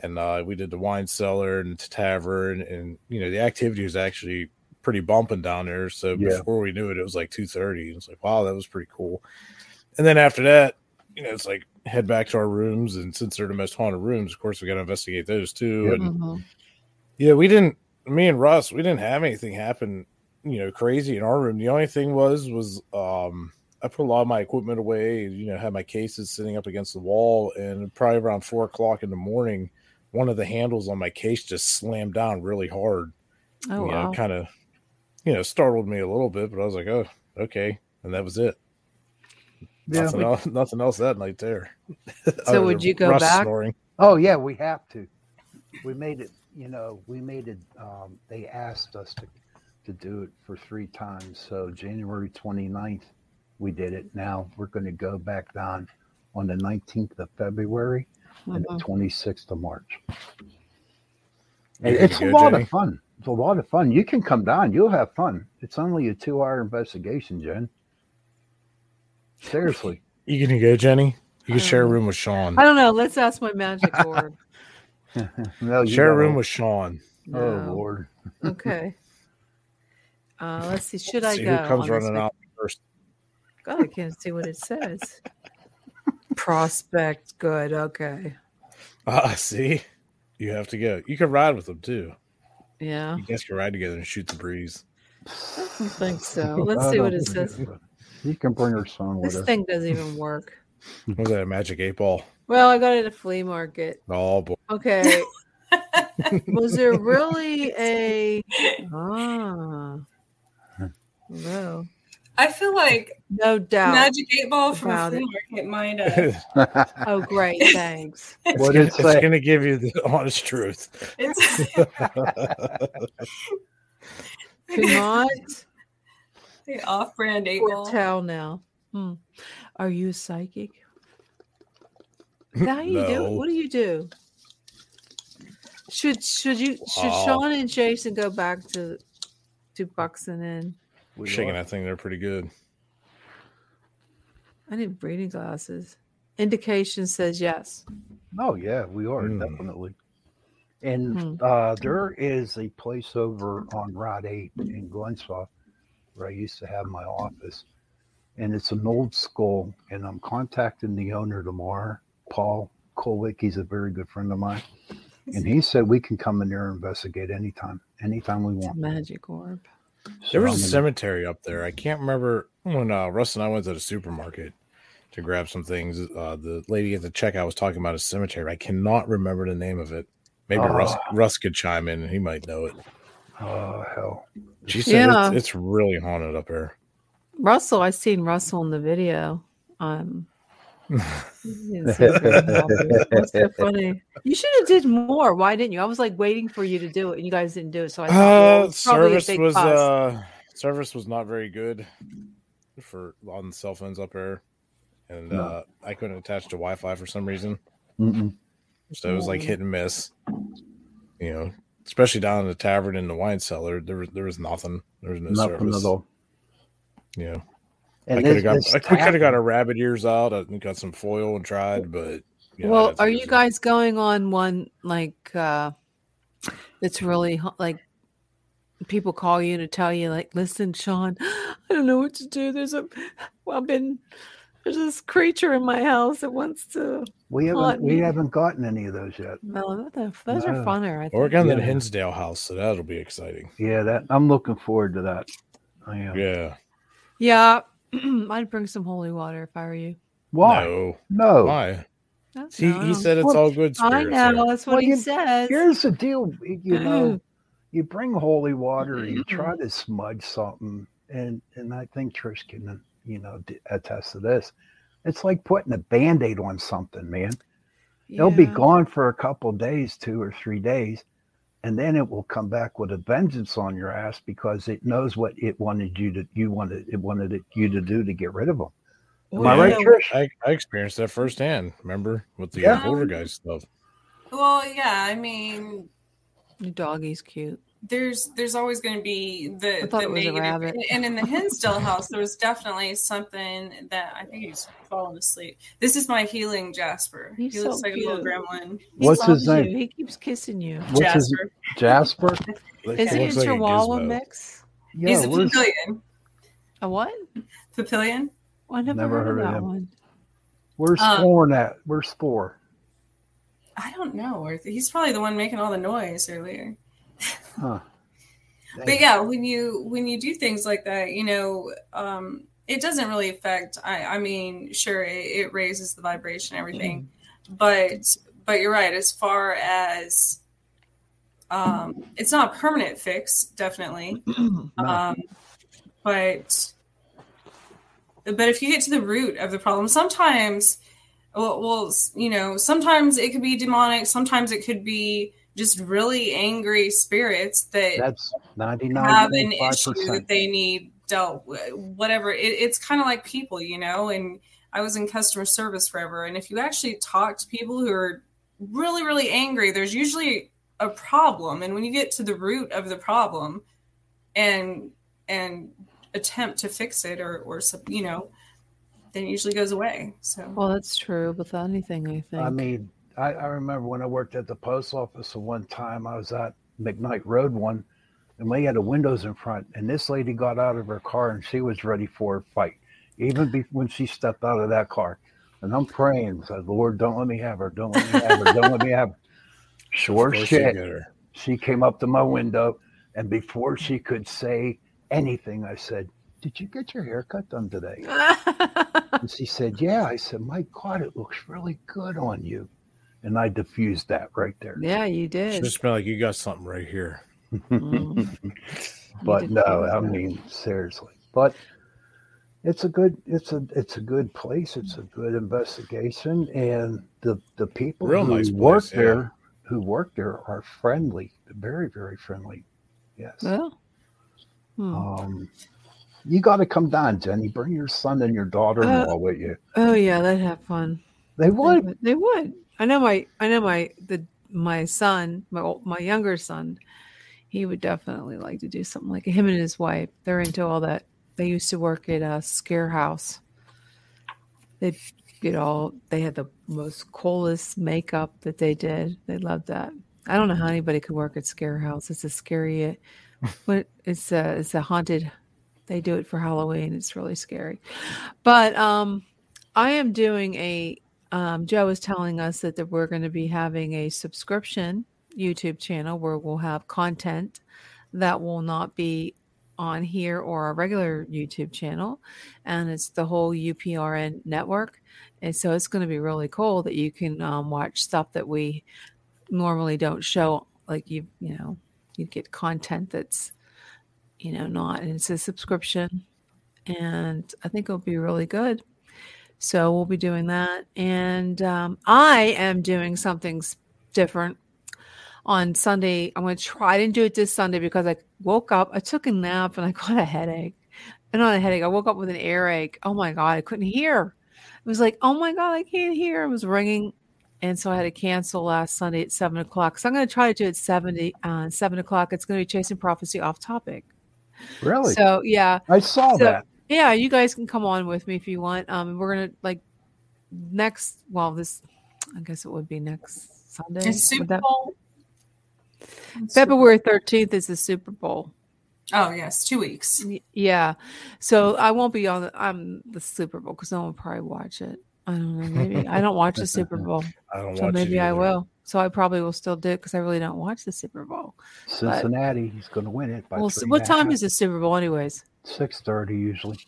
and uh we did the wine cellar and the tavern and you know the activity was actually pretty bumping down there so Yeah. before we knew it it was like 2.30 It's like wow that was pretty cool and then after that you know it's like head back to our rooms and since they're the most haunted rooms of course we got to investigate those too Yep. and Mhm. yeah, we didn't. Me and Russ, we didn't have anything happen, you know, crazy in our room. The only thing was, was um, I put a lot of my equipment away. You know, had my cases sitting up against the wall, and probably around four o'clock in the morning, one of the handles on my case just slammed down really hard. Oh you wow! know, kind of, you know, startled me a little bit, but I was like, oh, okay, and that was it. Yeah. nothing, else, nothing else that night there. So would you go Russ back? Snoring. Oh yeah, we have to. We made it. You know, we made it. Um, they asked us to to do it for three times. So January 29th, we did it. Now we're going to go back down on the 19th of February and the 26th of March. You it's to a go, lot Jenny? of fun. It's a lot of fun. You can come down. You'll have fun. It's only a two-hour investigation, Jen. Seriously. You can go, Jenny. You can share a Um, room with Sean. I don't know. Let's ask my magic orb. no, Share a gotta- room with Sean. Oh Lord. Okay. Uh, let's see. Should I See go? who comes running out first. God, I can't see what it says. Prospect. Good. Okay. Ah, see, you have to go. You can ride with them too. Yeah. You guys can ride together and shoot the breeze. I don't think so. Let's see what it says. so. You can bring her son with This her. thing doesn't even work. Was that a magic eight ball? Well, I got it at a flea market. Oh boy, Okay. Was there really a ah no I feel like no doubt. Magic Eight Ball from a about flea it. market might uh, Oh great, thanks. it's, What gonna, it it's say? gonna give you the honest truth. it's Cannot the off-brand eight ball. tell now. Hmm. Are you psychic? Is that how you do No. it? What do you do? Should should you should Wow. Sean and Jason go back to to Buxton Inn? We Shaking are. that thing, they're pretty good. I need reading glasses. Indication says yes. Oh yeah, we are Hmm. definitely. And Hmm. uh, there is a place over on Route Eight in Glenshaw where I used to have my office, and it's an old school. And I'm contacting the owner tomorrow, Paul Kolwick. He's a very good friend of mine, and he said we can come in there and investigate anytime, anytime we It's a want. magic orb. So There was a cemetery up there. I can't remember when uh, Russ and I went to the supermarket to grab some things. Uh, the lady at the checkout was talking about a cemetery. I cannot remember the name of it. Maybe Russ Ah. Russ could chime in. He might know it. Oh hell! She said Yeah. it's, it's really haunted up there. Russell, I seen Russell in the video. Um, he's so. That's so funny. You should have did more. Why didn't you? I was like waiting for you to do it, and you guys didn't do it. So I thought Uh, it's probably service was fuss. uh service was not very good for on cell phones up there, and No. uh, I couldn't attach to Wi-Fi for some reason, Mm-mm. so it was like Mm. hit and miss. You know, especially down in the tavern in the wine cellar, there was there was nothing. There was no Nothing service. at all. You know, And I could have got this I could have got tavern- our rabbit ears out. I got some foil and tried, but you know, well, are you was- guys going on one like uh that's really like people call you to tell you, like, listen, Sean, I don't know what to do. There's a, well, I've been, there's this creature in my house that wants to. We haven't we me. haven't gotten any of those yet. No, those those are No. funner. I Or we're think. going to the Hinsdale house, so that'll be exciting. Yeah, that I'm looking forward to that. I am. Yeah. Yeah, I'd bring some holy water if I were you. Why? No. No. Why? That's He, he said it's Well, all good I know there. that's what Well, he you- says. Here's the deal. You know, you bring holy water, you try to smudge something, and and I think Trish can, you know, attest to this. It's like putting a band-aid on something, man. It'll be gone for a couple days, two or three days, and then it will come back with a vengeance on your ass because it knows what it wanted you to you wanted it wanted it, you to do to get rid of them. Am Well, I right, Trish? I, I experienced that firsthand. Remember with the Yeah. uh, poltergeist stuff. Well, yeah, I mean, the doggy's cute. There's there's always going to be the, I thought the it was a negative. rabbit. And- And in the Hinsdale house, there was definitely something that I think he's fallen asleep. This is my healing Jasper. He's he looks so like a little cute. gremlin. He What's his name? you. He keeps kissing you. What's his Jasper. Jasper? Like, Is it he a looks like Chihuahua gizmo. mix? Yeah, He's a where's- papillion. A what? Papillion. Oh, I never, Never heard, heard of of that him. one. where's Um, Thorn at? Where's Thor? I don't know. Or He's probably the one making all the noise earlier. Huh. but yeah when you when you do things like that you know um it doesn't really affect i i mean sure it, it raises the vibration and everything but but you're right as far as um it's not a permanent fix definitely No. um but but if you get to the root of the problem sometimes well, well you know sometimes it could be demonic sometimes it could be just really angry spirits that That's have an issue that they need dealt with whatever. It, it's kind of like people you know and i was in customer service forever and if you actually talk to people who are really really angry there's usually a problem and when you get to the root of the problem and and attempt to fix it or or you know then it usually goes away so. Well, that's true with anything, I think. I mean, I, I remember when I worked at the post office, and one time I was at McKnight Road one, and we had the windows in front, and this lady got out of her car and she was ready for a fight, even be, when she stepped out of that car. And I'm praying, said, Lord, don't let me have her, don't let me have her, don't let me have her. Sure Of course you shit. her. She came up to my window, and before she could say anything, I said, Did you get your hair cut done today? And she said, Yeah. I said, My God, it looks really good on you. And I diffused that right there. yeah, you did. Just smell like you got something right here. Mm. But no, I mean seriously. But it's a good it's a it's a good place. It's a good investigation. And the the people Real who nice work place, yeah. there who work there are friendly, very, very friendly. Yes. Well, hmm. Um you gotta come down, Jenny. Bring your son and your daughter in law with you. oh yeah, that'd have fun. They They would. would. They would. I know my. I know my the my son, my my younger son. He would definitely like to do something like him and his wife. They're into all that. They used to work at a scare house. They get all. They had the most coolest makeup that they did. They loved that. I don't know how anybody could work at scare house. It's a scary. But it's a it's a haunted. They do it for Halloween. It's really scary. But um, I am doing a um, Joe is telling us that, that we're going to be having a subscription YouTube channel where we'll have content that will not be on here or our regular YouTube channel. And it's the whole UPRN network. And so it's going to be really cool that you can um, watch stuff that we normally don't show. Like you, you know, you get content that's, you know, not, and it's a subscription. And I think it'll be really good. So we'll be doing that. And um, I am doing something different on Sunday. I'm going to try. Didn't do it this Sunday because I woke up, I took a nap and I got a headache. And not a headache, I woke up with an earache. Oh my God, I couldn't hear. It was like, oh my God, I can't hear. It was ringing. And so I had to cancel last Sunday at seven o'clock. So I'm going to try to do it 70, uh, seven o'clock. It's going to be Chasing Prophecy off topic. Really? So yeah, I saw so- that. Yeah, you guys can come on with me if you want. Um, we're gonna like next. Well, this, I guess it would be next Sunday. It's Super that- Bowl. February thirteenth is the Super Bowl. Oh yes, two weeks. Yeah. So I won't be on the, um, the Super Bowl because no one will probably watch it. I don't know. Maybe I don't watch the Super Bowl. I don't So watch maybe it I will. So I probably will still do it because I really don't watch the Super Bowl. Cincinnati, he's going to win it by Well, what time half. is the Super Bowl, anyways? Six thirty usually.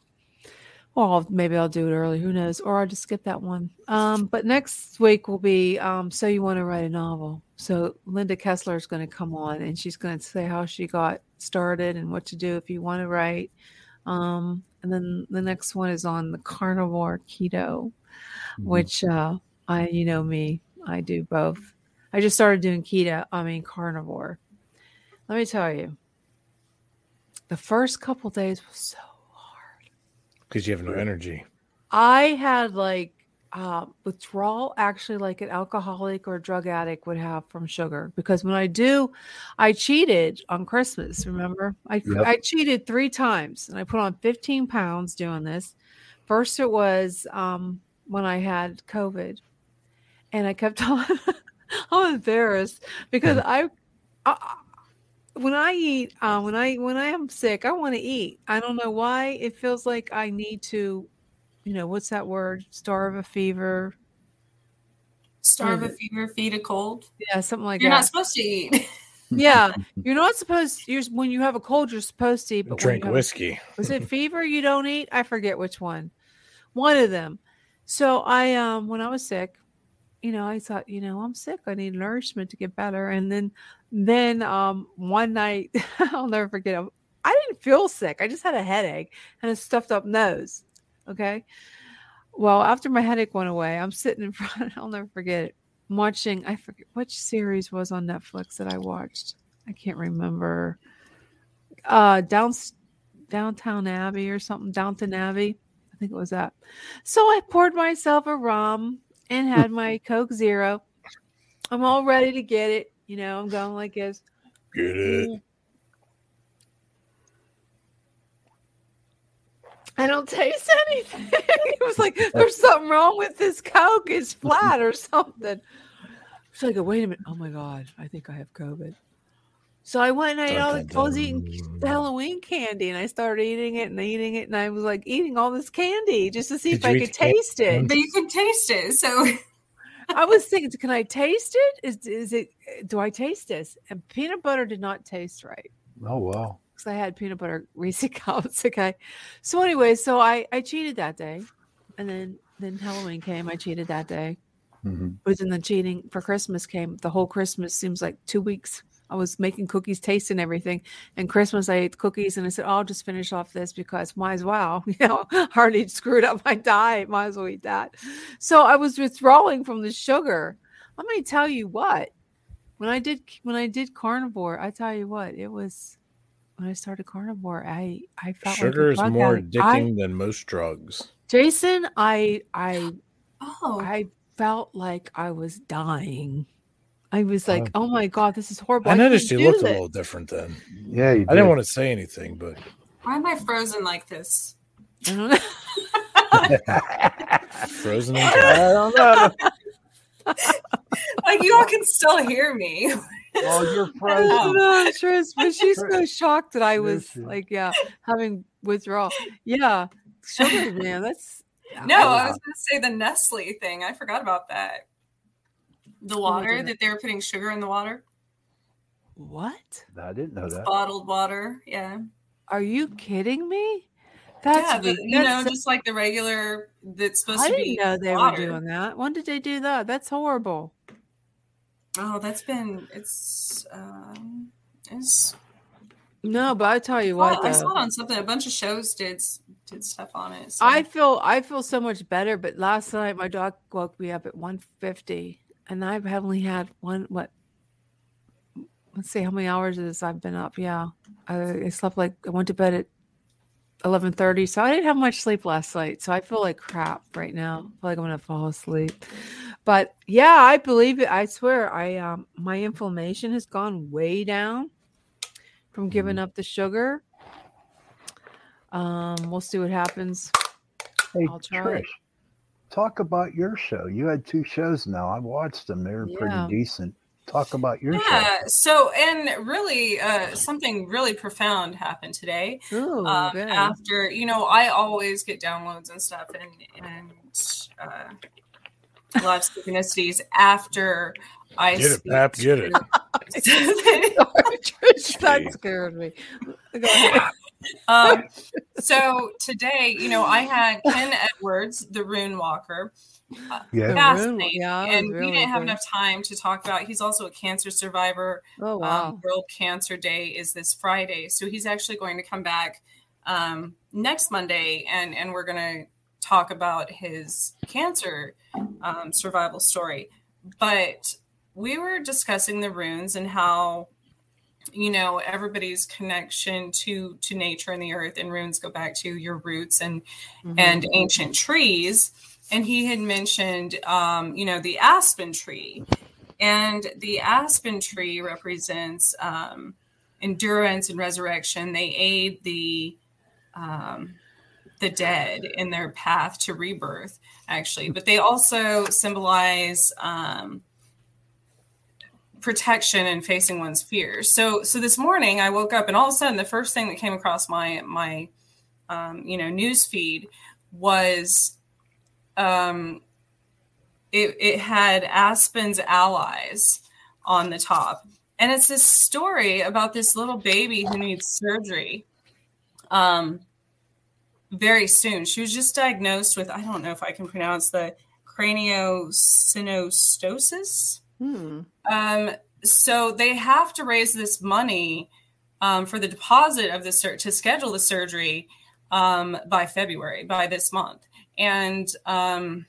Well, I'll- maybe I'll do it early. Who knows? Or I'll just skip that one. Um, but next week will be um, So You Want to Write a Novel. So Linda Kessler is going to come on and she's going to say how she got started and what to do if you want to write. Um, and then the next one is on the carnivore keto, Mhm. which uh, I, you know me, I do both. I just started doing keto, I mean carnivore. Let me tell you, the first couple days was so hard. because you have no energy. I had like uh, withdrawal, actually, like an alcoholic or drug addict would have from sugar. Because when I do, I cheated on Christmas. Remember, I Yep. I cheated three times, and I put on 15 pounds doing this. First, it was um, when I had COVID, and I kept on. I'm embarrassed because I, I when I eat, uh, when I when I am sick, I want to eat. I don't know why. It feels like I need to, you know, what's that word? Starve a fever. Starve a fever, feed a cold. Yeah, something like that. You're not supposed to eat. yeah, you're not supposed. You're when you have a cold, you're supposed to eat. But Drink have whiskey. was it fever you don't eat? I forget which one. One of them. So I um when I was sick, you know, I thought, you know, I'm sick. I need nourishment to get better. And then then um one night, I'll never forget. I- didn't feel sick. I just had a headache and a stuffed up nose. Okay. Well, after my headache went away, I'm sitting in front. I'll never forget it. Watching. I forget which series was on Netflix that I watched. I can't remember. Uh, down Downtown Abbey or something. Downton Abbey. I think it was that. So I poured myself a rum and had my Coke Zero. I'm all ready to get it. You know, I'm going like this. Get it. I don't taste anything. it was like there's something wrong with this Coke. It's flat or something. So I go, wait a minute. Oh my God, I think I have COVID. So I went and I ate all the, I was eating Halloween candy and I started eating it and eating it and I was like eating all this candy just to see Did if I could eat candy? taste it. but you can taste it. So I was thinking, can I taste it? Is is it? Do I taste this? And peanut butter did not taste right Oh wow. because I had peanut butter Reese cups. Okay, so anyway, so I I cheated that day, and then then Halloween came. I cheated that day, hmm but then the cheating for Christmas came. The whole Christmas seems like two weeks. I was making cookies, tasting everything, and Christmas I ate the cookies, and I said, oh, "I'll just finish off this because might as well." You know, I already screwed up my diet. Might as well eat that. So I was withdrawing from the sugar. Let me tell you what. When I did when I did carnivore, I tell you what, it was when I started carnivore. I I felt Sugar like is more addict. I- addicting than most drugs. Jason, I I oh, I felt like I was dying. I was uh, like, Oh. oh my god, this is horrible. I can't noticed you do looked a little different then. Yeah, you I didn't want to say anything, but why am I frozen like this? I don't know. frozen I don't know. Like you all can still hear me. Oh, you're I don't frozen. know, Tris, but she's so shocked that I was like, yeah, having withdrawal. Yeah, sugar, man. That's No, I was going to say the Nestle thing. I forgot about that. The water didn't. that they were putting sugar in the water, what? I didn't know that. bottled water. Yeah, Are you kidding me? That's yeah. The, re- you know, that's- just like the regular that's supposed I to didn't be. know they water. were doing that. When did they do that? That's horrible. Oh, that's been it's um it's. No, but I tell you Well, what, I saw it on something. A bunch of shows did did stuff on it. So. I feel I feel so much better. But last night my dog woke me up at 150, and I've only had one. What? Let's see how many hours it is I've been up. Yeah, I, I slept like I went to bed at 11:30, so I didn't have much sleep last night. So I feel like crap right now. I feel like I'm gonna fall asleep. But yeah, I believe it. I swear, I um my inflammation has gone way down from giving up the sugar. Um, we'll see what happens. Hey, I'll try Trish. Talk about your show. You had two shows now. I watched them. They were Yeah. pretty decent. talk about your show. Yeah. So, and really, uh, something really profound happened today. Ooh, um, good. after you know i always get downloads and stuff and and uh live synchronicities after i Get it, Pap, get it. That scared me. Go ahead. um, so today you know i had ken edwards the rune walker Yeah. Fascinating yeah, and really we didn't have good. enough time to talk about he's also a cancer survivor Oh wow. um, World Cancer Day is this Friday, so he's actually going to come back um, next Monday, and and we're going to talk about his cancer um, survival story. But we were discussing the runes and how you know everybody's connection to to nature and the earth and runes go back to your roots and Mhm. and ancient trees. And he had mentioned um, you know the aspen tree. And the aspen tree represents um, endurance and resurrection. They aid the um, the dead in their path to rebirth actually. But they also symbolize um, protection and facing one's fears so so this morning i woke up and all of a sudden the first thing that came across my my um, you know news feed was um, it, it had Aspen's allies on the top. And it's this story about this little baby who needs surgery um, very soon. She was just diagnosed with, I don't know if I can pronounce the craniosynostosis. Hmm. Um, so they have to raise this money um, for the deposit of the sur- to schedule the surgery um, by February, by this month. And um,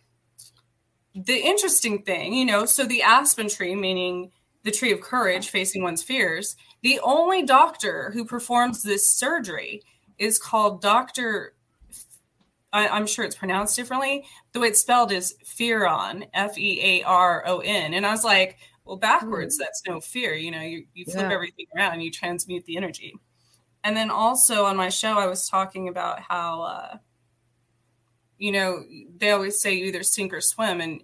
the interesting thing, you know, so the aspen tree, meaning the tree of courage facing one's fears, the only doctor who performs this surgery is called Dr. I, I'm sure it's pronounced differently. The way it's spelled is Fearon, F E A R O N. And I was like, well, backwards, that's no fear. You know, you, you flip Yeah. everything around, you transmute the energy. And then also on my show, I was talking about how, uh, you know, they always say you either sink or swim. And,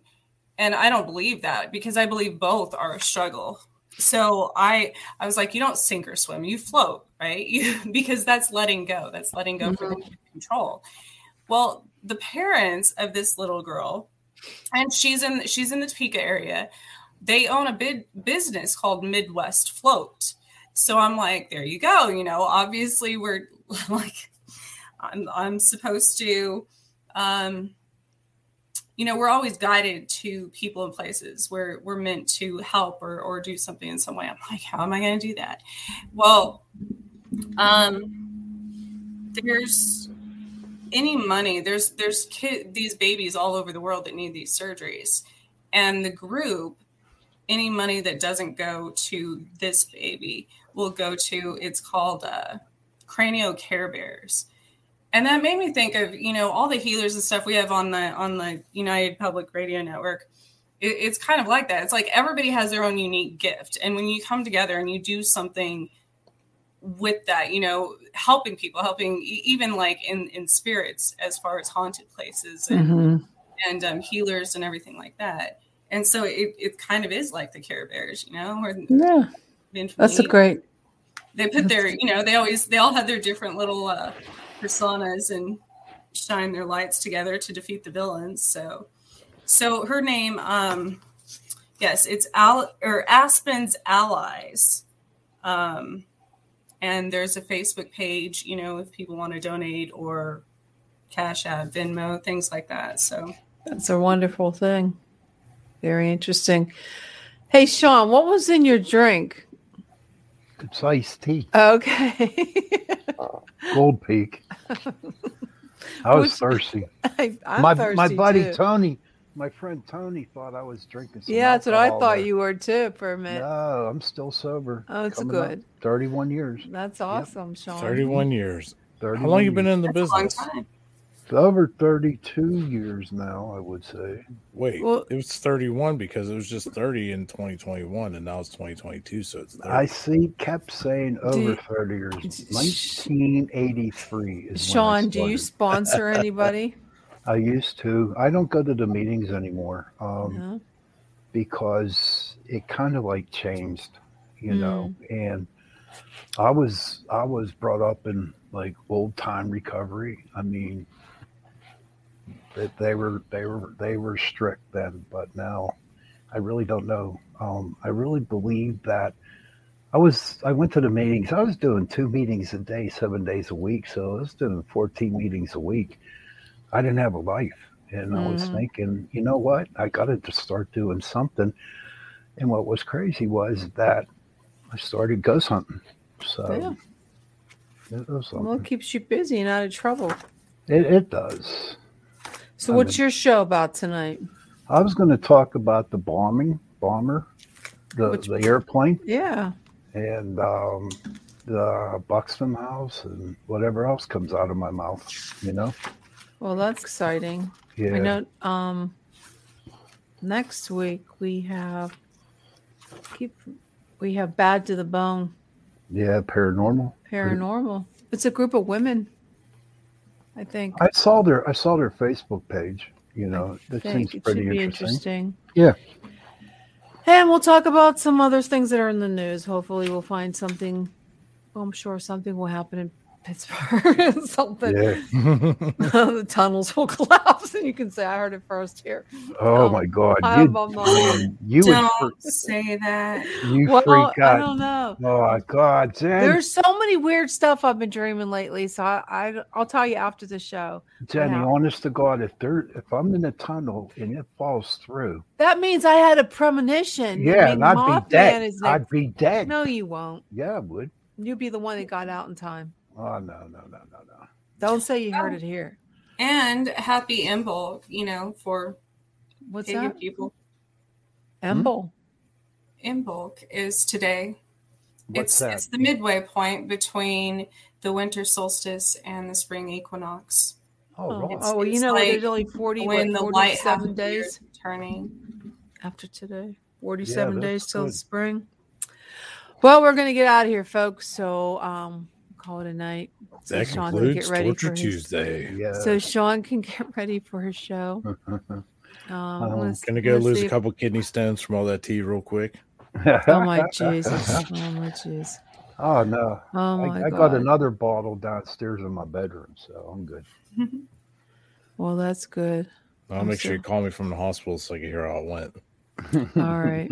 and I don't believe that because I believe both are a struggle. So I, I was like, you don't sink or swim, you float, right? You, because that's letting go. That's letting go from control. Well, the parents of this little girl, and she's in she's in the Topeka area. They own a big business called Midwest Float. So I'm like, there you go. You know, obviously we're like, I'm I'm supposed to, um, you know, we're always guided to people and places where we're meant to help or or do something in some way. I'm like, how am I going to do that? Well, um, there's any money there's there's kid these babies all over the world that need these surgeries. And the group any money that doesn't go to this baby will go to it's called uh cranio care bears. And that made me think of you know all the healers and stuff we have on the on the united public radio network. It, it's kind of like that. It's like everybody has their own unique gift. And when you come together and you do something with that you know helping people helping even like in in spirits as far as haunted places and, Mhm. and um, healers and everything like that and so it, it kind of is like the care bears you know where Yeah, that's a great. they put their you know they always they all have their different little uh personas and shine their lights together to defeat the villains so so her name um yes it's al or aspen's allies um and there's a facebook page you know if people want to donate or cash app venmo things like that so That's a wonderful thing. Very interesting. Hey, Sean, what was in your drink? It's iced tea, Okay. Gold Peak. I was Which- thirsty. I, I'm my thirsty my buddy too. Tony, my friend Tony, thought I was drinking. Some Yeah, that's what I thought there. you were too for a minute. No, I'm still sober. Oh, it's Coming up good. 31 years. That's awesome, Sean. 31 years. 31 How long you been in the that's business? Over 32 years now, I would say. Wait, Well- it was 31 because it was just 30 in 2021 and now it's 2022, so it's 30. I see, kept saying over you- 30 years. 1983 is when I Sean, do you sponsor anybody? I used to. I don't go to the meetings anymore um, no. because it kind of like changed, you know. And I was I was brought up in like old time recovery. I mean, that they were they were they were strict then, but now I really don't know. Um, I really believe that I was I went to the meetings. I was doing two meetings a day, seven days a week. So I was doing 14 meetings a week. I didn't have a life. And I was Mhm. thinking, you know what? I gotta just start doing something. And what was crazy was that I started ghost hunting. So Yeah. it was Well, it keeps you busy and out of trouble. It, it does. So, I what's mean- your show about tonight? I was going to talk about the bombing bomber, the Which- the airplane, Yeah. and um, the Buxton House, and whatever else comes out of my mouth. You know. Well, that's exciting. Yeah. I know. Um, next week we have keep we have bad to the bone Yeah. Paranormal. paranormal. It's a group of women. I think. I saw their I saw their Facebook page. You know, that think seems pretty interesting. interesting. Yeah. And we'll talk about some other things that are in the news. Hopefully, we'll find something. Well, I'm sure something will happen in Pittsburgh. something. Yeah. the tunnels will collapse, and you can say, "I heard it first here." Oh Um, my God. I You, have on my- you would Don't freak, say that. you Well, freak I don't know. Oh my God, Jen. There's so many weird stuff I've been dreaming lately, so I, I I'll tell you after the show. Jenny, Yeah. honest to God, if there if I'm in a tunnel and it falls through, That means I had a premonition. I yeah, mean, and I'd Mothman be dead. is I'd be dead. no, you won't. Yeah, I would. You'd be the one that got out in time. Oh no, no, no, no, no. Don't say you heard Oh. it here. And happy Imbolc, you know, for What's pagan that? people. Emble. Imbolc is today. What's it's that? it's the midway point between the winter solstice and the spring equinox. oh, Oh, right. It's- oh, well, you know, like there's only 40, when what, the light half 47 the year days turning. after today. 47 days that's till good. spring. Well, we're going to get out of here, folks. So um, call it a night. So That Sean can concludes get ready Torture for his- Tuesday. yeah. So Sean can get ready for his show. Um, I'm gonna, Gonna go lose see a if- couple kidney stones from all that tea real quick. Oh my Jesus! Oh my jeez! oh no. Oh my I, I got another bottle downstairs in my bedroom, so I'm good. Well, that's good. I'll I'm make sure you call me from the hospital so I can hear how it went. All right.